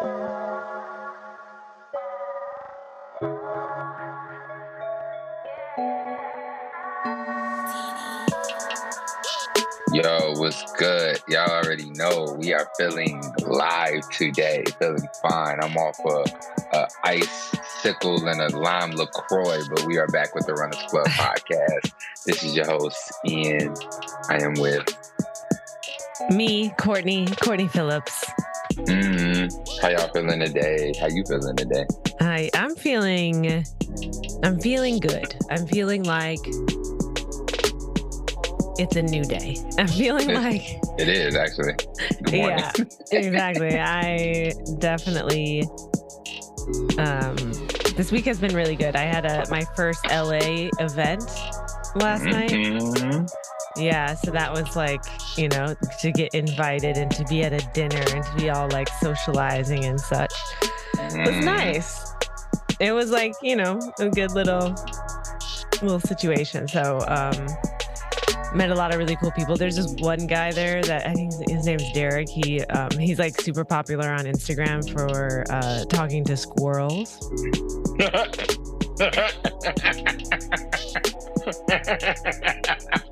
Yo, what's good? Y'all already know we are feeling live today, feeling fine. I'm off a, a ice sickle and a lime LaCroix, but we are back with the Runners Club podcast. This is your host, Ian. I am with me, Courtney, Courtney Phillips. Mm-hmm. How y'all feeling today? How you feeling today? Hi, I'm feeling, I'm feeling good. I'm feeling like it's a new day. I'm feeling like it is actually. Yeah, exactly. I definitely. Um, this week has been really good. I had a my first LA event last mm-hmm. night. Yeah, so that was like, you know, to get invited and to be at a dinner and to be all like socializing and such. Mm. It was nice. It was like, you know, a good little little situation. So, um, met a lot of really cool people. There's this one guy there that I think his name's Derek. He um, he's like super popular on Instagram for uh, talking to squirrels.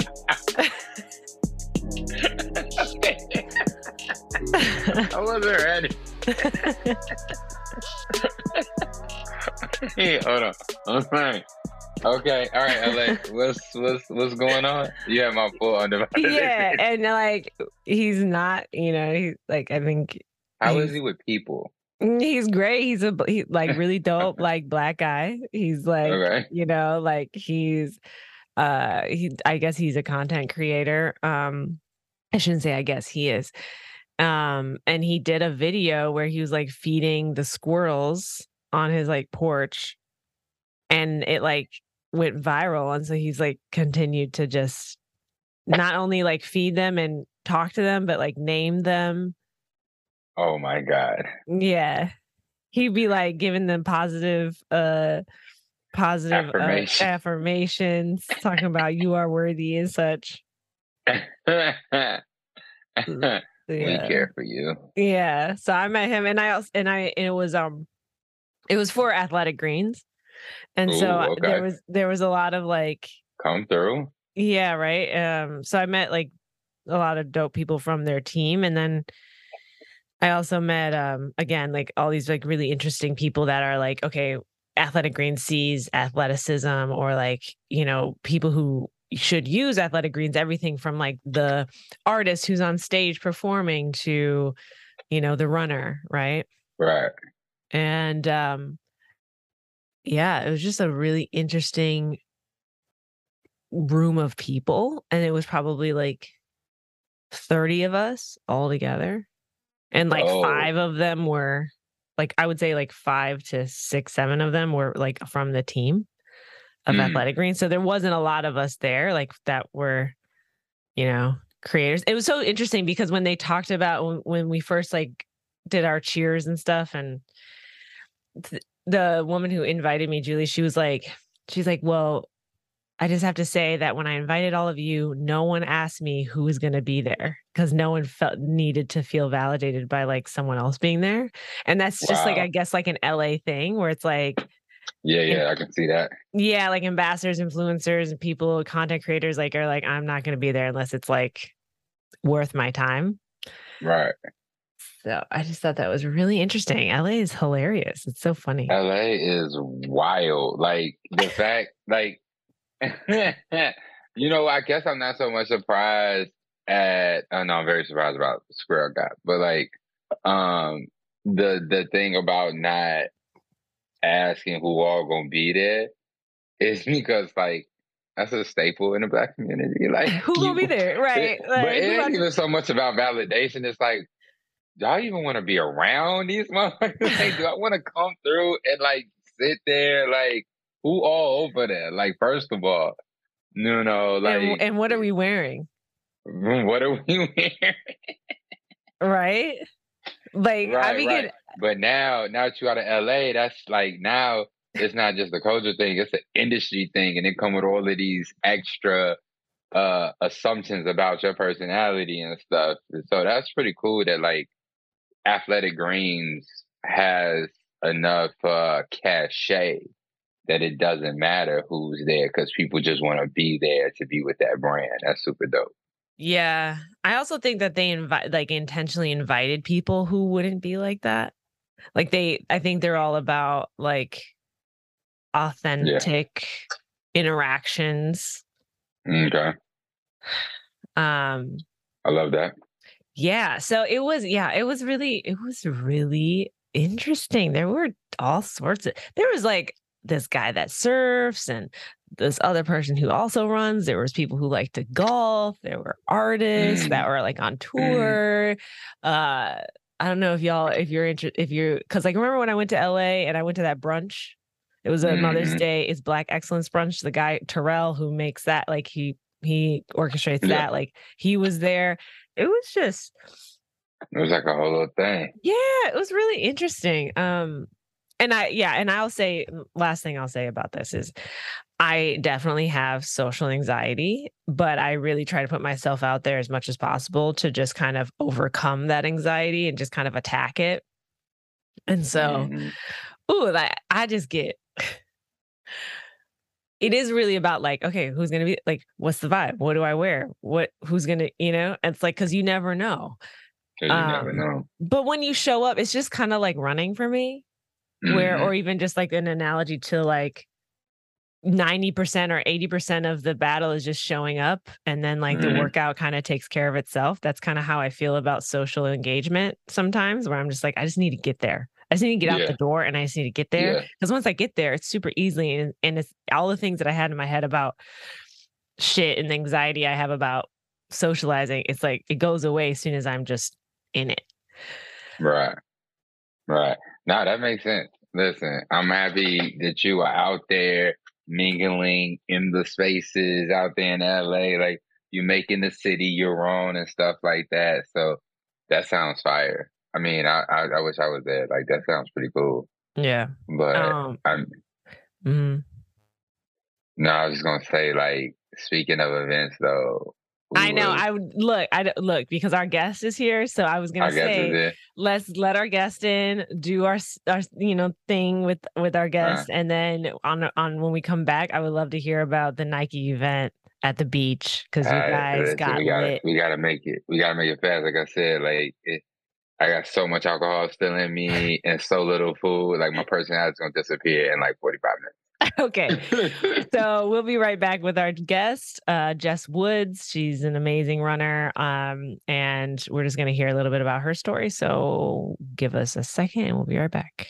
I wasn't ready. hey, hold on. Okay. Okay. All right, LA. What's what's what's going on? You have my full undivided. Yeah, and like he's not. You know, he's like I think. How is he with people? He's great. He's a he, like really dope, like black guy. He's like okay. you know, like he's uh he I guess he's a content creator. Um I shouldn't say I guess he is. Um and he did a video where he was like feeding the squirrels on his like porch and it like went viral and so he's like continued to just not only like feed them and talk to them but like name them oh my god yeah he'd be like giving them positive uh positive uh, Affirmation. uh, affirmations talking about you are worthy and such yeah. we care for you yeah so i met him and i also and i and it was um it was for athletic greens and Ooh, so okay. there was there was a lot of like come through. Yeah, right. Um, so I met like a lot of dope people from their team, and then I also met um again like all these like really interesting people that are like okay, athletic greens sees athleticism or like you know people who should use athletic greens everything from like the artist who's on stage performing to you know the runner right right and um yeah, it was just a really interesting room of people. And it was probably like 30 of us all together. And like oh. five of them were like, I would say like five to six, seven of them were like from the team of mm. Athletic Green. So there wasn't a lot of us there like that were, you know, creators. It was so interesting because when they talked about when, we first like did our cheers and stuff and th- the woman who invited me, Julie, she was like, she's like, well, I just have to say that when I invited all of you, no one asked me who was going to be there because no one felt needed to feel validated by like someone else being there. And that's wow. just like, I guess, like an LA thing where it's like, yeah, yeah, I can see that. Yeah, like ambassadors, influencers, and people, content creators, like are like, I'm not going to be there unless it's like worth my time. Right. So I just thought that was really interesting. LA is hilarious. It's so funny. LA is wild. Like the fact, like, you know, I guess I'm not so much surprised at. Oh no, I'm very surprised about Squirrel Guy, but like, um, the the thing about not asking who all gonna be there is because like that's a staple in the black community. Like who gonna be there, right? Like, but it ain't even so much about validation. It's like do I even want to be around these motherfuckers? like, do I want to come through and like sit there? Like, who all over there? Like, first of all, no, no, like, and, and what are we wearing? What are we wearing? right? Like, right, I mean, right. but now, now that you out of LA, that's like now it's not just a culture thing; it's an industry thing, and it come with all of these extra uh assumptions about your personality and stuff. So that's pretty cool that like Athletic Greens has enough uh, cachet that it doesn't matter who's there because people just want to be there to be with that brand. That's super dope. Yeah. I also think that they invite like intentionally invited people who wouldn't be like that. Like they I think they're all about like authentic yeah. interactions. Okay. Um I love that. Yeah. So it was yeah, it was really it was really interesting. There were all sorts of there was like this guy that surfs and this other person who also runs. There was people who like to golf. There were artists mm. that were like on mm. tour. Mm. Uh, I don't know if y'all if you're interested if you're because like remember when I went to LA and I went to that brunch. It was a mm. Mother's mm-hmm. Day. It's Black Excellence Brunch. The guy Terrell who makes that like he he orchestrates yeah. that like he was there. It was just it was like a whole little thing. Yeah, it was really interesting. Um, and I yeah, and I'll say last thing I'll say about this is I definitely have social anxiety, but I really try to put myself out there as much as possible to just kind of overcome that anxiety and just kind of attack it. And so, mm-hmm. ooh, that I just get it is really about like, okay, who's gonna be like, what's the vibe? What do I wear? What who's gonna, you know? It's like because you never know. You um, never know. But when you show up, it's just kind of like running for me where mm-hmm. or even just like an analogy to like 90% or 80% of the battle is just showing up and then like mm-hmm. the workout kind of takes care of itself that's kind of how i feel about social engagement sometimes where i'm just like i just need to get there i just need to get out yeah. the door and i just need to get there because yeah. once i get there it's super easily and, and it's all the things that i had in my head about shit and anxiety i have about socializing it's like it goes away as soon as i'm just in it right right no, that makes sense. Listen, I'm happy that you are out there mingling in the spaces out there in LA. Like you making the city your own and stuff like that. So that sounds fire. I mean, I I, I wish I was there. Like that sounds pretty cool. Yeah. But um, I'm. Mm-hmm. No, I was just gonna say, like, speaking of events, though, I know. I would look. I look because our guest is here. So I was gonna say, let's let our guest in, do our our you know thing with with our guest, uh, and then on on when we come back, I would love to hear about the Nike event at the beach because you guys got we gotta, lit. We gotta make it. We gotta make it fast. Like I said, like it, I got so much alcohol still in me and so little food. Like my personality is gonna disappear in like forty five minutes. okay. so we'll be right back with our guest, uh, Jes Woods. She's an amazing runner. Um, and we're just going to hear a little bit about her story. So give us a second and we'll be right back.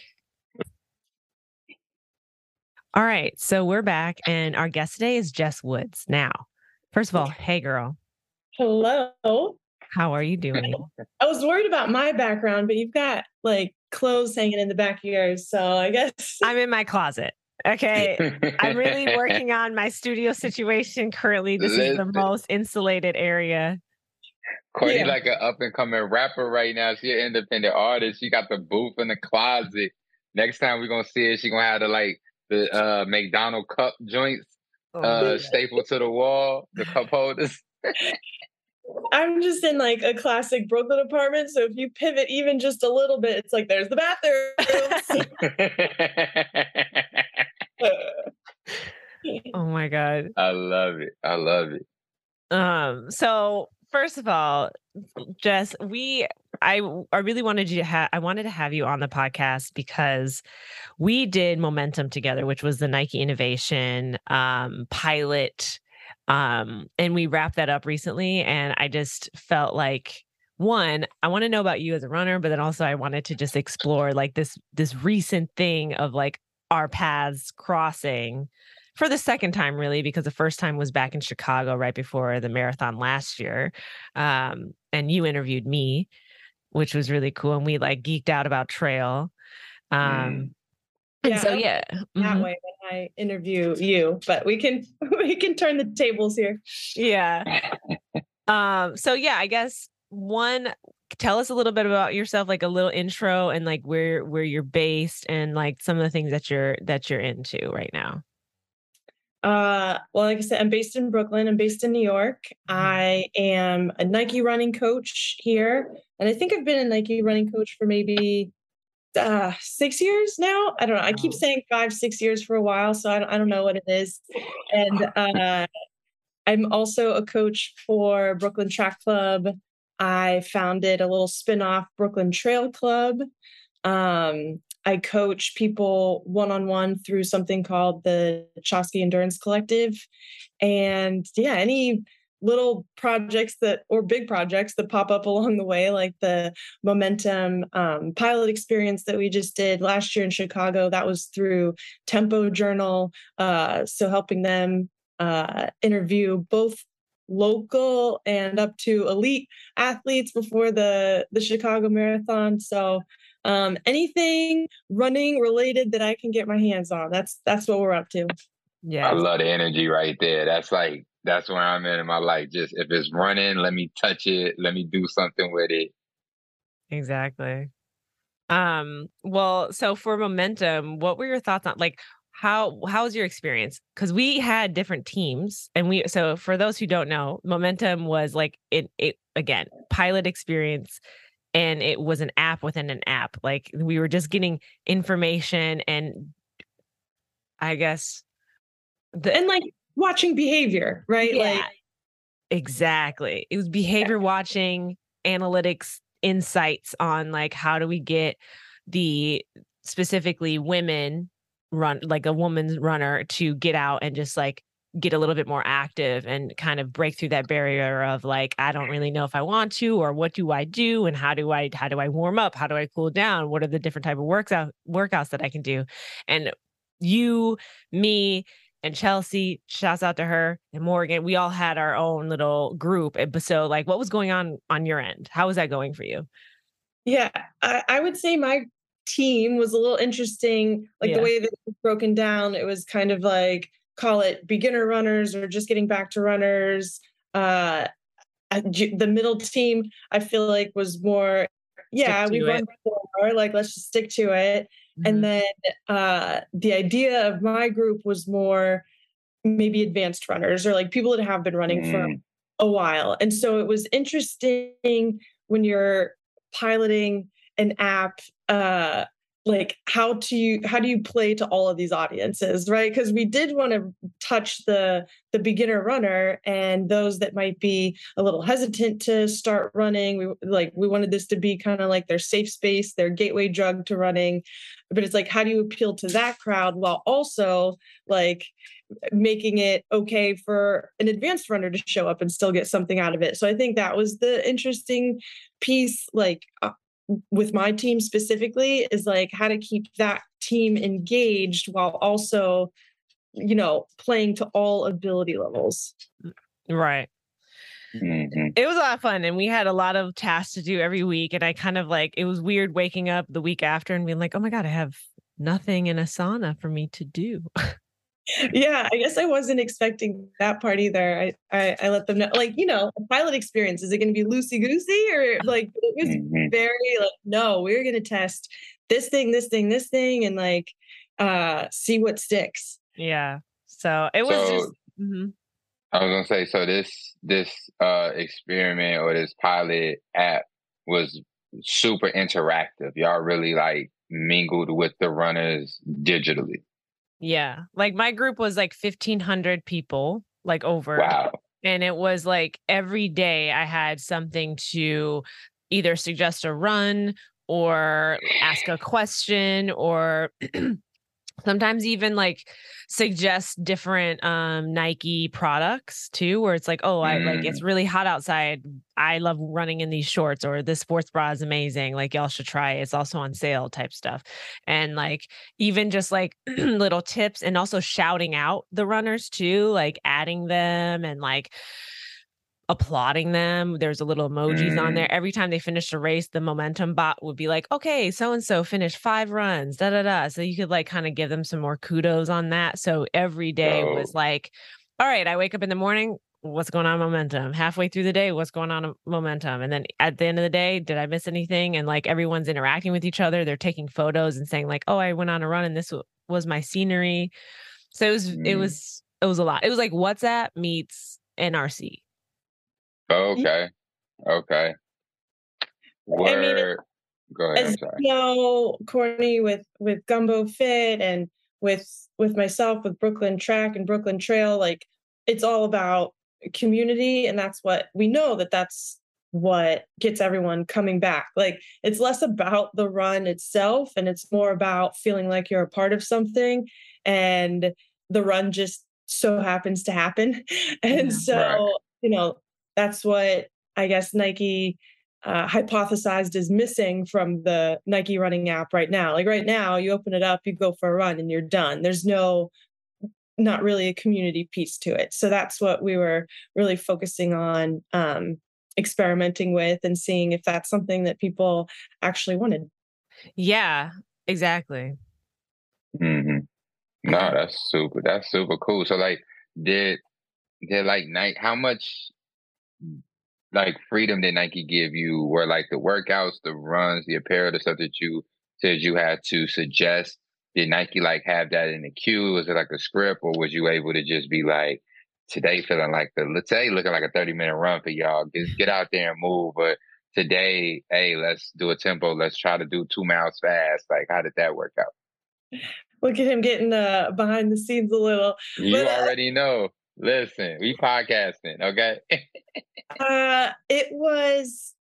All right. So we're back, and our guest today is Jes Woods. Now, first of all, hey, girl. Hello. How are you doing? I was worried about my background, but you've got like clothes hanging in the back of yours. So I guess I'm in my closet. Okay. I'm really working on my studio situation currently. This Listen. is the most insulated area. Courtney yeah. like an up and coming rapper right now. She an independent artist. She got the booth in the closet. Next time we're gonna see her, she gonna have the like the uh McDonald cup joints oh, uh stapled to the wall, the cup holders. I'm just in like a classic Brooklyn apartment. So if you pivot even just a little bit, it's like there's the bathroom. oh my god. I love it. I love it. Um so first of all, Jes, we I I really wanted you to have I wanted to have you on the podcast because we did momentum together, which was the Nike innovation um pilot um and we wrapped that up recently and I just felt like one i want to know about you as a runner but then also i wanted to just explore like this this recent thing of like our paths crossing for the second time really because the first time was back in chicago right before the marathon last year um, and you interviewed me which was really cool and we like geeked out about trail um, mm. and yeah, so yeah that mm-hmm. way when i interview you but we can we can turn the tables here yeah um so yeah i guess one tell us a little bit about yourself like a little intro and like where where you're based and like some of the things that you're that you're into right now uh well like i said i'm based in brooklyn i'm based in new york mm-hmm. i am a nike running coach here and i think i've been a nike running coach for maybe uh, six years now. I don't know. I keep saying five, six years for a while, so I don't, I don't know what it is. And uh, I'm also a coach for Brooklyn Track Club. I founded a little spin-off Brooklyn Trail Club. Um, I coach people one-on-one through something called the Chaski Endurance Collective. And yeah, any little projects that or big projects that pop up along the way like the momentum um, pilot experience that we just did last year in chicago that was through tempo journal uh, so helping them uh, interview both local and up to elite athletes before the the chicago marathon so um, anything running related that i can get my hands on that's that's what we're up to yeah i love the energy right there that's like that's where I'm in in my life. Just if it's running, let me touch it. Let me do something with it. Exactly. Um, well, so for momentum, what were your thoughts on like how how was your experience? Because we had different teams and we so for those who don't know, momentum was like it it again, pilot experience and it was an app within an app. Like we were just getting information and I guess the, and like watching behavior, right? Yeah. Like exactly. It was behavior watching, analytics, insights on like how do we get the specifically women run like a woman's runner to get out and just like get a little bit more active and kind of break through that barrier of like I don't really know if I want to or what do I do and how do I how do I warm up how do I cool down what are the different type of works out workouts that I can do and you me and Chelsea, shouts out to her and Morgan. We all had our own little group. Eh, but so, like, what was going on on your end? How was that going for you? Yeah, I, I would say my team was a little interesting. Like yeah. the way that it was broken down, it was kind of like call it beginner runners or just getting back to runners. Uh, the middle team, I feel like was more, yeah, we run before, like let's just stick to it. Mm-hmm. And then uh, the idea of my group was more maybe advanced runners or like people that have been running mm. for a while. And so it was interesting when you're piloting an app uh, like how to you how do you play to all of these audiences right? Because we did want to touch the the beginner runner and those that might be a little hesitant to start running. We like we wanted this to be kind of like their safe space their gateway drug to running. But it's like how do you appeal to that crowd while also like making it okay for an advanced runner to show up and still get something out of it? So i think that was the interesting piece like uh, with my team specifically is like how to keep that team engaged while also you know playing to all ability levels. Right. Mm-hmm. it was a lot of fun and we had a lot of tasks to do every week and i kind of like it was weird waking up the week after and being like oh my god i have nothing in Asana for me to do yeah, I guess I wasn't expecting that part either. I, I, I let them know, like, you know, a pilot experience, is it going to be loosey goosey or like, it was mm-hmm. very like, no, we're going to test this thing, this thing, this thing, and like, uh, see what sticks. Yeah. So it was so, just, mm-hmm. I was going to say, so this, this, uh, experiment or this pilot app was super interactive. Y'all really like mingled with the runners digitally. Yeah. Like my group was like 1500 people, like over. Wow. And it was like every day I had something to either suggest a run or ask a question or sometimes even like suggest different um Nike products too where it's like oh I like it's mm. really hot outside I love running in these shorts or this sports bra is amazing like y'all should try it. it's also on sale type stuff and like even just like little tips and also shouting out the runners too like adding them and like applauding them. There's a little emojis mm. on there. Every time they finished a race, the momentum bot would be like, okay, so and so finished five runs, da da da. So you could like kind of give them some more kudos on that. So every day oh. was like, all right, I wake up in the morning. What's going on momentum? Halfway through the day, what's going on momentum? And then at the end of the day, did I miss anything? And like everyone's interacting with each other. They're taking photos and saying like, "Oh, I went on a run and this was my scenery." So it was mm. it was it was a lot. It was like WhatsApp meets NRC. Okay. Okay. Word. I mean, Go ahead. As you know, Courtney with with Gumbo Fit and with with myself with Brooklyn Track and Brooklyn Trail, like it's all about community, and that's what we know that that's what gets everyone coming back. Like it's less about the run itself and it's more about feeling like you're a part of something and the run just so happens to happen. And so, right. you know, that's what I guess Nike uh, hypothesized is missing from the Nike running app right now. Like right now, you open it up, you go for a run, and you're done. There's no, not really a community piece to it. So that's what we were really focusing on, um, experimenting with, and seeing if that's something that people actually wanted. Yeah, exactly. Mm-hmm. No, that's super. That's super cool. So, like, did did like Nike? How much like freedom did Nike give you? Were like the workouts, the runs, the apparel, the stuff that you said you had to suggest? Did Nike like have that in the queue? Was it like a script, or was you able to just be like, today feeling like the let's say looking like a thirty minute run for y'all? Get get out there and move, but today, hey, let's do a tempo. Let's try to do two miles fast. Like, how did that work out? Look at him getting uh, behind the scenes a little. You but, uh already know. Listen, we podcasting, okay? uh, it was,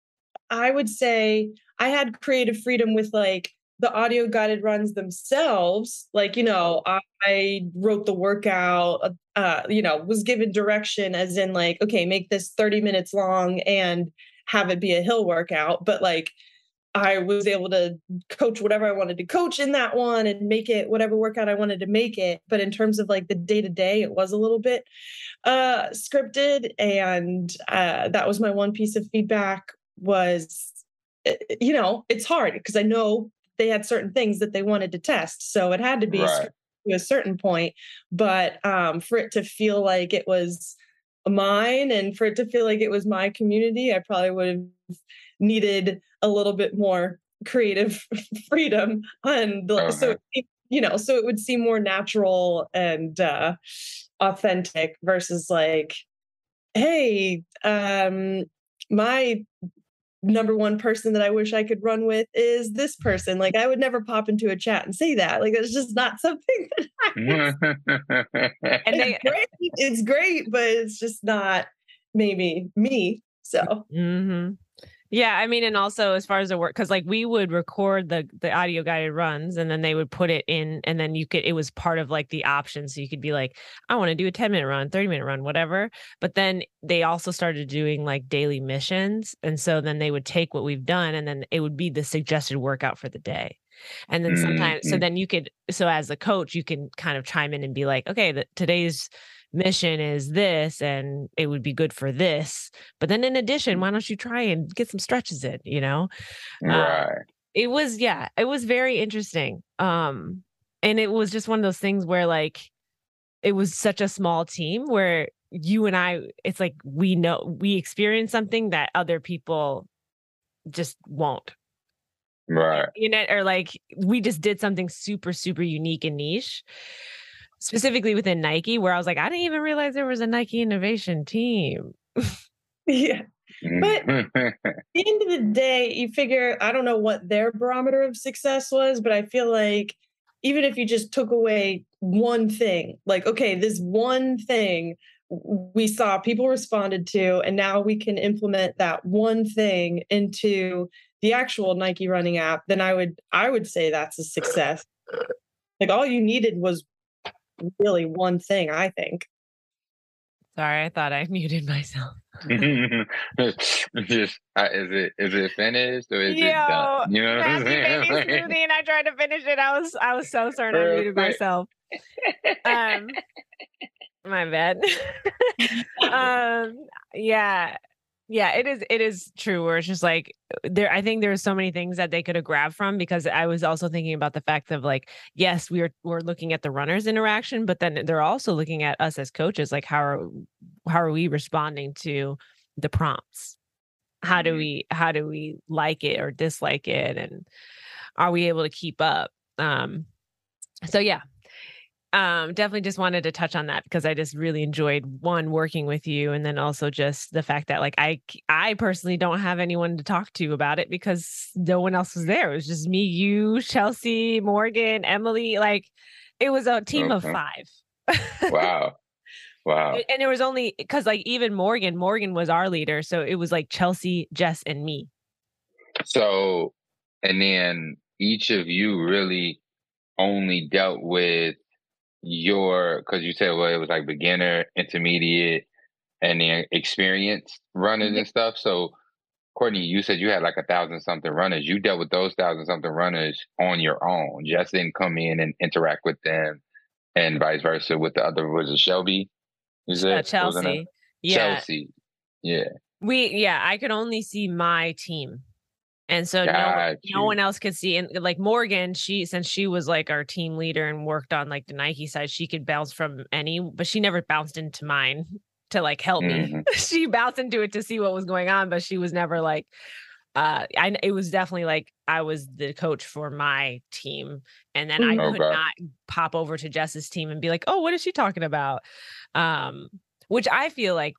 I would say, I had creative freedom with like the audio guided runs themselves. Like, you know, I wrote the workout, uh, uh, you know, was given direction as in like, okay, make this 30 minutes long and have it be a hill workout. But like, I was able to coach whatever I wanted to coach in that one and make it whatever workout I wanted to make it. But in terms of like the day to day, it was a little bit uh, scripted, and uh, that was my one piece of feedback. Was eh, you know it's hard because I know they had certain things that they wanted to test, so it had to be right. to a certain point. But um, for it to feel like it was mine and for it to feel like it was my community, I probably would have needed a little bit more creative freedom and okay. so you know so it would seem more natural and uh authentic versus like hey um my number one person that I wish I could run with is this person. Like I would never pop into a chat and say that. Like it's just not something that I and they, it's great. It's great, but it's just not maybe me. So mm-hmm. Yeah, I mean, and also as far as the work, because like we would record the the audio guided runs, and then they would put it in, and then you could. It was part of like the option, so you could be like, I want to do a ten minute run, thirty minute run, whatever. But then they also started doing like daily missions, and so then they would take what we've done, and then it would be the suggested workout for the day. And then sometimes, mm-hmm. so then you could, so as a coach, you can kind of chime in and be like, okay, that today's mission is this and it would be good for this but then in addition why don't you try and get some stretches in you know? Um, right. uh, it was yeah it was very interesting um and it was just one of those things where like it was such a small team where you and I it's like we know we experience something that other people just won't. Right. You know or like we just did something super super unique and niche specifically within Nike, where I was like, I didn't even realize there was a Nike innovation team. yeah. But at the end of the day, you figure, I don't know what their barometer of success was, but I feel like even if you just took away one thing, like, okay, this one thing we saw people responded to, and now we can implement that one thing into the actual Nike running app, then I would I would say that's a success. Like all you needed was really one thing, I think. Sorry, I thought I muted myself. Just uh, is it is it finished or is Yo, it done? You know what I'm saying? smoothie and I tried to finish it. I was I was so certain I muted myself. Um, my bad. um, yeah, yeah it is it is true where it's just like there i think there's so many things that they could have grabbed from because i was also thinking about the fact of like yes we are we're looking at the runners interaction but then they're also looking at us as coaches like how are how are we responding to the prompts? How do mm-hmm. we how do we like it or dislike it and are we able to keep up? Um so yeah um, definitely just wanted to touch on that because I just really enjoyed one working with you, and then also just the fact that like I I personally don't have anyone to talk to about it because no one else was there. It was just me, you, Chelsea, Morgan, Emily. Like it was a team okay. of five. wow. Wow. And it was only because like even Morgan, Morgan was our leader. So it was like Chelsea, Jes, and me. So and then each of you really only dealt with your because you said well it was like beginner, intermediate, and then experienced running mm-hmm. and stuff. So Courtney, you said you had like a thousand something runners. You dealt with those thousand something runners on your own. Just didn't come in and interact with them, and vice versa with the other. Was it Shelby? Is it uh, Chelsea? Yeah, Chelsea. Yeah. We yeah. I could only see my team and so no, no one else could see. And like Morgan, she since she was like our team leader and worked on like the Nike side, she could bounce from any, but she never bounced into mine to like help mm-hmm. me. she bounced into it to see what was going on, but she was never like uh I it was definitely like I was the coach for my team and then I could not pop over to Jes's team and be like, "Oh, what is she talking about?" Um which I feel like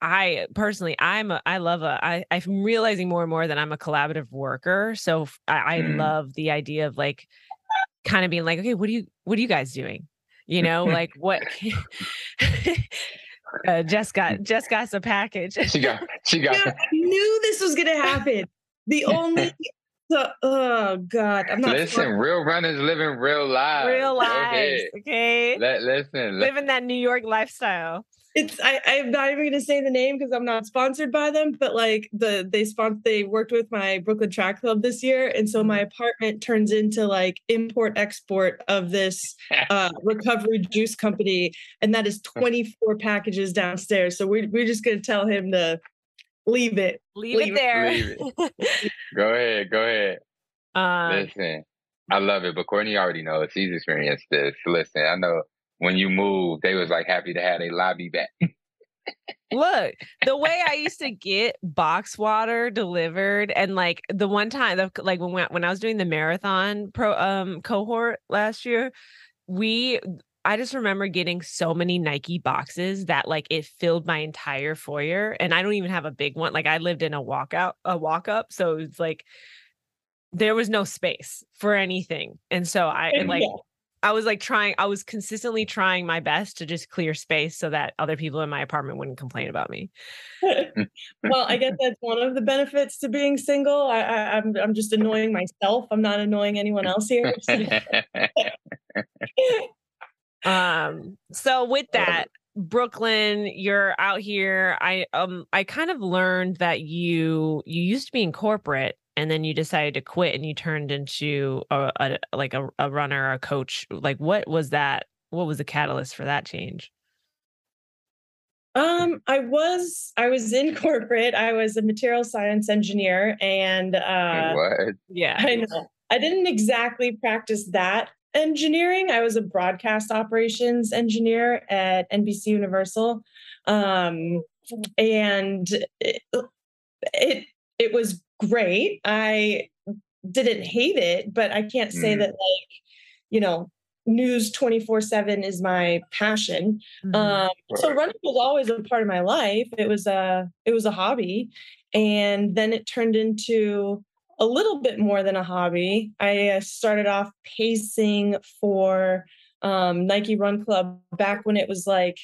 I personally, I'm a, I love a, I, I'm realizing more and more that I'm a collaborative worker. So I, I mm. love the idea of like kind of being like, okay, what do you, what are you guys doing? You know, like what, uh, Jes got, Jes got a package. she got, she got, I knew this was going to happen. The only, the, oh God, I'm not. Listen, real runners living real lives. Real lives. Okay. Let, listen, living that New York lifestyle it's I, I'm not even gonna say the name because I'm not sponsored by them, but like the they sponsor they worked with my Brooklyn Track Club this year, and so my mm-hmm. apartment turns into like import export of this uh, recovery juice company, and that is 24 packages downstairs. So we we're just gonna tell him to leave it, leave, leave it there. Leave it. go ahead, go ahead. Um, Listen, I love it, but Courtney already knows she's experienced this. Listen, I know when you moved, they was like happy to have a lobby back. Look, the way I used to get box water delivered, and like the one time, like when when I was doing the marathon pro um cohort last year, we I just remember getting so many Nike boxes that like it filled my entire foyer, and I don't even have a big one. Like I lived in a walkout, a walk up, so it's like there was no space for anything, and so I like I was like trying, I was consistently trying my best to just clear space so that other people in my apartment wouldn't complain about me. well, I guess that's one of the benefits to being single. I, I, I'm I'm just annoying myself. I'm not annoying anyone else here. um. So with that, Brooklyn, you're out here. I um I kind of learned that you you used to be in corporate and then you decided to quit and you turned into a, a like a, a runner a coach like what was that what was the catalyst for that change um i was i was in corporate i was a material science engineer and uh what? yeah i know i didn't exactly practice that engineering i was a broadcast operations engineer at nbc universal um and it, it it was great. I didn't hate it, but I can't say mm. that like, you know, news 24 7 is my passion. Mm-hmm. Um, so running was always a part of my life. It was a it was a hobby. And then it turned into a little bit more than a hobby. I uh, started off pacing for um, Nike Run Club back when it was like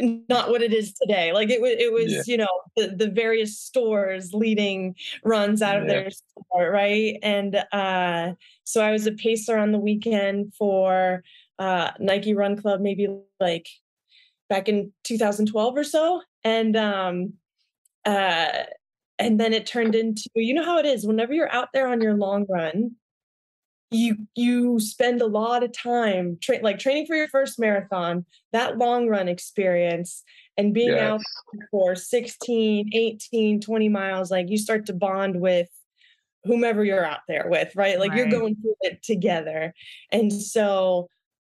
not what it is today. Like it was, it was, yeah. you know, the, the various stores leading runs out of yeah. their store, right? And uh, so I was a pacer on the weekend for uh, Nike Run Club, maybe like back in 2012 or so, and um, uh, and then it turned into, you know how it is. Whenever you're out there on your long run, you you spend a lot of time tra- like training for your first marathon that long run experience and being yes. out for 16 18 20 miles like you start to bond with whomever you're out there with right like right. you're going through it together and so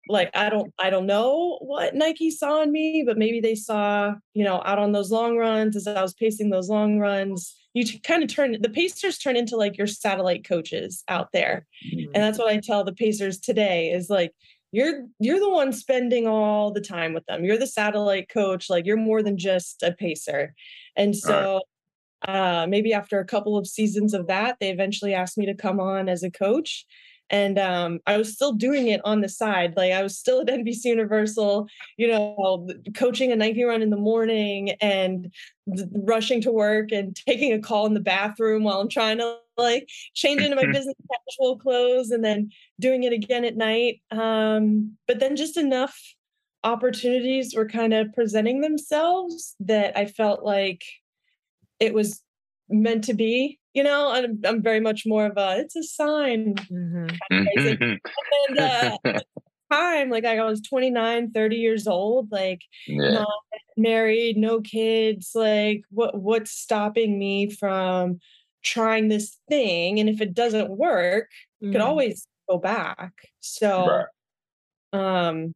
like i don't i don't know what nike saw in me but maybe they saw you know out on those long runs as i was pacing those long runs you kind of turn the pacers turn into like your satellite coaches out there mm-hmm. and that's what i tell the pacers today is like you're you're the one spending all the time with them. You're the satellite coach. Like you're more than just a pacer. And so uh, maybe after a couple of seasons of that, they eventually asked me to come on as a coach. And um, I was still doing it on the side. Like I was still at NBC Universal, you know, coaching a Nike run in the morning and rushing to work and taking a call in the bathroom while I'm trying to like change into my business casual clothes and then doing it again at night. Um, but then just enough opportunities were kind of presenting themselves that I felt like it was meant to be you know i'm, I'm very much more of a it's a sign mm-hmm. and uh, time like i was 29 30 years old like yeah. not married no kids like what what's stopping me from trying this thing and if it doesn't work mm-hmm. you could always go back so right. um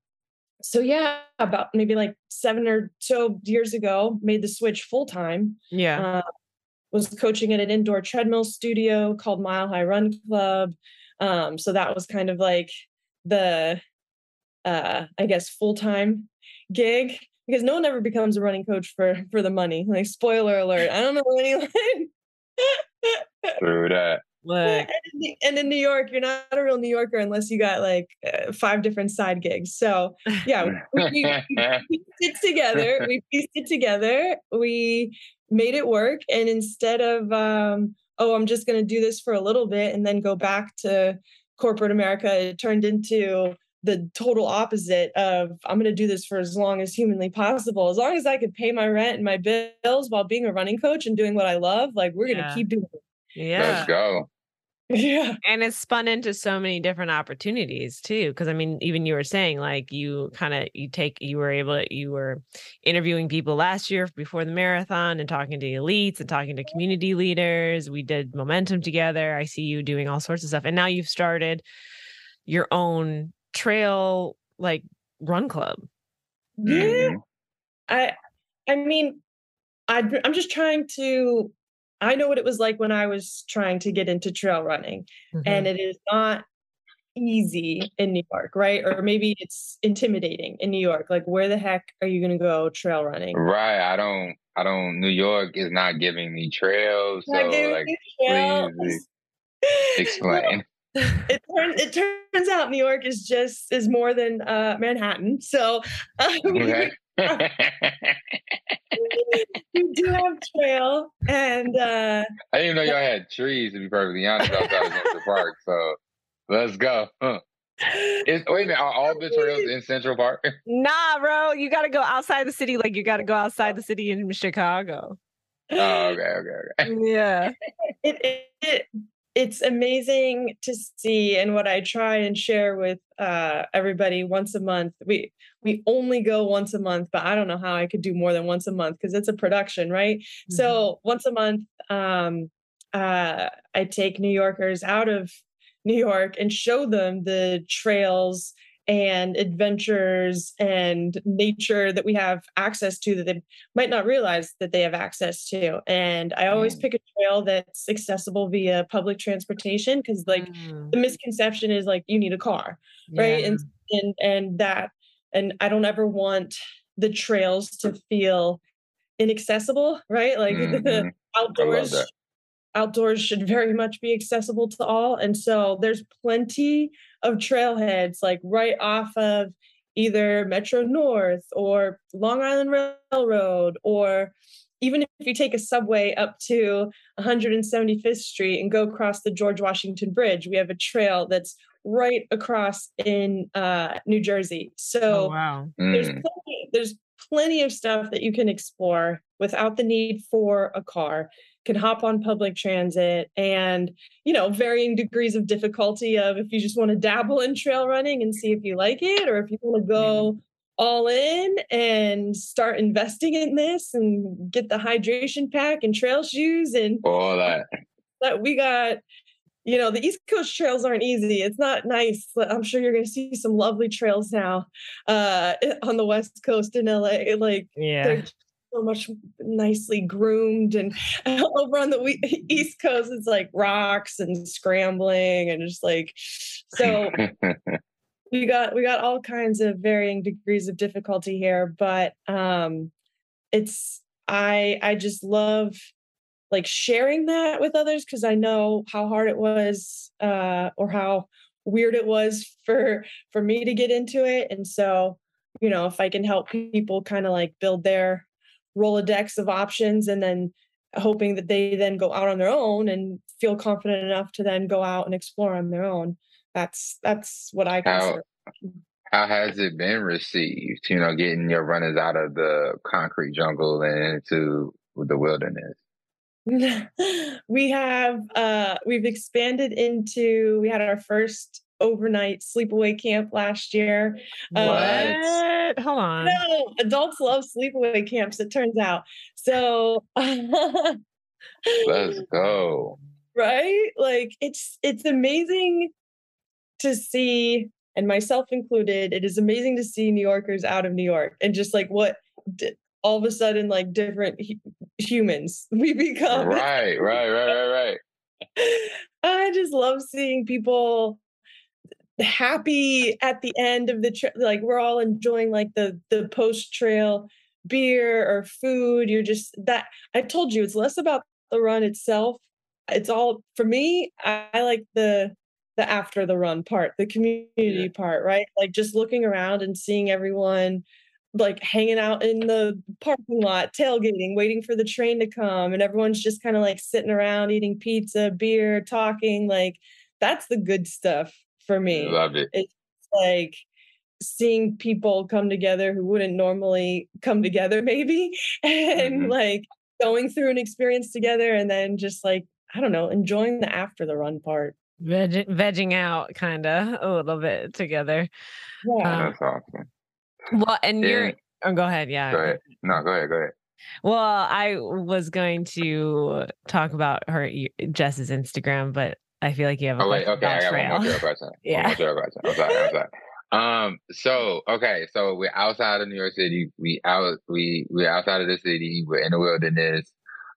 so yeah about maybe like seven or so years ago made the switch full time yeah uh, was coaching at an indoor treadmill studio called mile high run club. Um, so that was kind of like the uh, i guess full-time gig because no one ever becomes a running coach for for the money. Like spoiler alert i don't know any True that and, in, and in New York, you're not a real New Yorker unless you got like uh, five different side gigs. So yeah, we, we, we pieced it together. We pieced it together. We made it work. And instead of um, oh, I'm just going to do this for a little bit and then go back to corporate America, it turned into the total opposite of I'm going to do this for as long as humanly possible. As long as I could pay my rent and my bills while being a running coach and doing what I love, like we're going to keep doing it. Yeah. Let's go. Yeah. And it's spun into so many different opportunities too. Cause I mean, even you were saying like you kind of you take you were able to you were interviewing people last year before the marathon and talking to elites and talking to community leaders. We did momentum together. I see you doing all sorts of stuff. And now you've started your own trail like run club. Yeah. Mm-hmm. I I mean, I I'm just trying to I know what it was like when I was trying to get into trail running, mm-hmm. and it is not easy in New York, right? Or maybe it's intimidating in New York. Like, where the heck are you going to go trail running? Right. I don't. I don't. New York is not giving me trails. So, like, trails. please explain. it turns it turns out New York is just is more than uh, Manhattan. So um, okay. we do have trail, and uh, I didn't even know y'all had trees. To be perfectly honest, outside of Central Park. So let's go. Huh. Is, wait a minute, are all the trails in Central Park? Nah, bro, you got to go outside the city. Like you got to go outside the city in Chicago. Oh, okay, okay, okay. Yeah. It, it, it it's amazing to see and what i try and share with uh, everybody once a month we we only go once a month but i don't know how i could do more than once a month because it's a production right mm-hmm. so once a month um, uh, i take new yorkers out of new york and show them the trails and adventures and nature that we have access to that they might not realize that they have access to. And I always mm. pick a trail that's accessible via public transportation because like mm. the misconception is like you need a car, yeah. right? And and and that and I don't ever want the trails to feel inaccessible, right? Like mm-hmm. the outdoors outdoors should very much be accessible to all. And so there's plenty of trailheads like right off of either Metro North or Long Island Railroad, or even if you take a subway up to 175th Street and go across the George Washington Bridge, we have a trail that's right across in uh, New Jersey. So oh, wow. there's mm. plenty, there's plenty of stuff that you can explore without the need for a car. Can hop on public transit and you know varying degrees of difficulty of if you just want to dabble in trail running and see if you like it or if you want to go mm-hmm. all in and start investing in this and get the hydration pack and trail shoes and all that. that we got you know the east coast trails aren't easy. It's not nice but i'm sure you're going to see some lovely trails now uh on the west coast in la like yeah. so much nicely groomed and over on the east coast it's like rocks and scrambling and just like so we got we got all kinds of varying degrees of difficulty here, but um it's I I just love like sharing that with others because I know how hard it was uh or how weird it was for for me to get into it and so you know if I can help people kind of like build their rolodex of options and then hoping that they then go out on their own and feel confident enough to then go out and explore on their own that's that's what I consider. How, how has it been received? You know, getting your runners out of the concrete jungle and into the wilderness. we have uh we've expanded into we had our first overnight sleepaway camp last year. What? Uh, Hold on. No, adults love sleepaway camps, it turns out. So let's go. Right? Like it's it's amazing to see, and myself included, it is amazing to see New Yorkers out of New York and just like what all of a sudden like different humans we become. Right, right, right, right, right. I just love seeing people happy at the end of the trip like we're all enjoying like the the post trail beer or food you're just that i told you it's less about the run itself it's all for me i, I like the the after the run part, the community yeah. part, right? Like just looking around and seeing everyone like hanging out in the parking lot, tailgating, waiting for the train to come, and everyone's just kind of like sitting around eating pizza, beer, talking. Like that's the good stuff for me. Love it. It's like seeing people come together who wouldn't normally come together, maybe, and mm-hmm. like going through an experience together and then just like, I don't know, enjoying the after the run part. Veg- vegging out kind of a little bit together. Yeah, um, that's awesome. Well, and yeah. you're. Oh, go ahead. Yeah. Go ahead. No, go ahead. Go ahead. Well, I was going to talk about her Jes's Instagram, but I feel like you have a oh, wait, okay, I got trail. one more question. yeah. One more question. I'm sorry. I'm sorry. Um. So okay. So we're outside of New York City. We out. We we outside of the city. We're in the wilderness.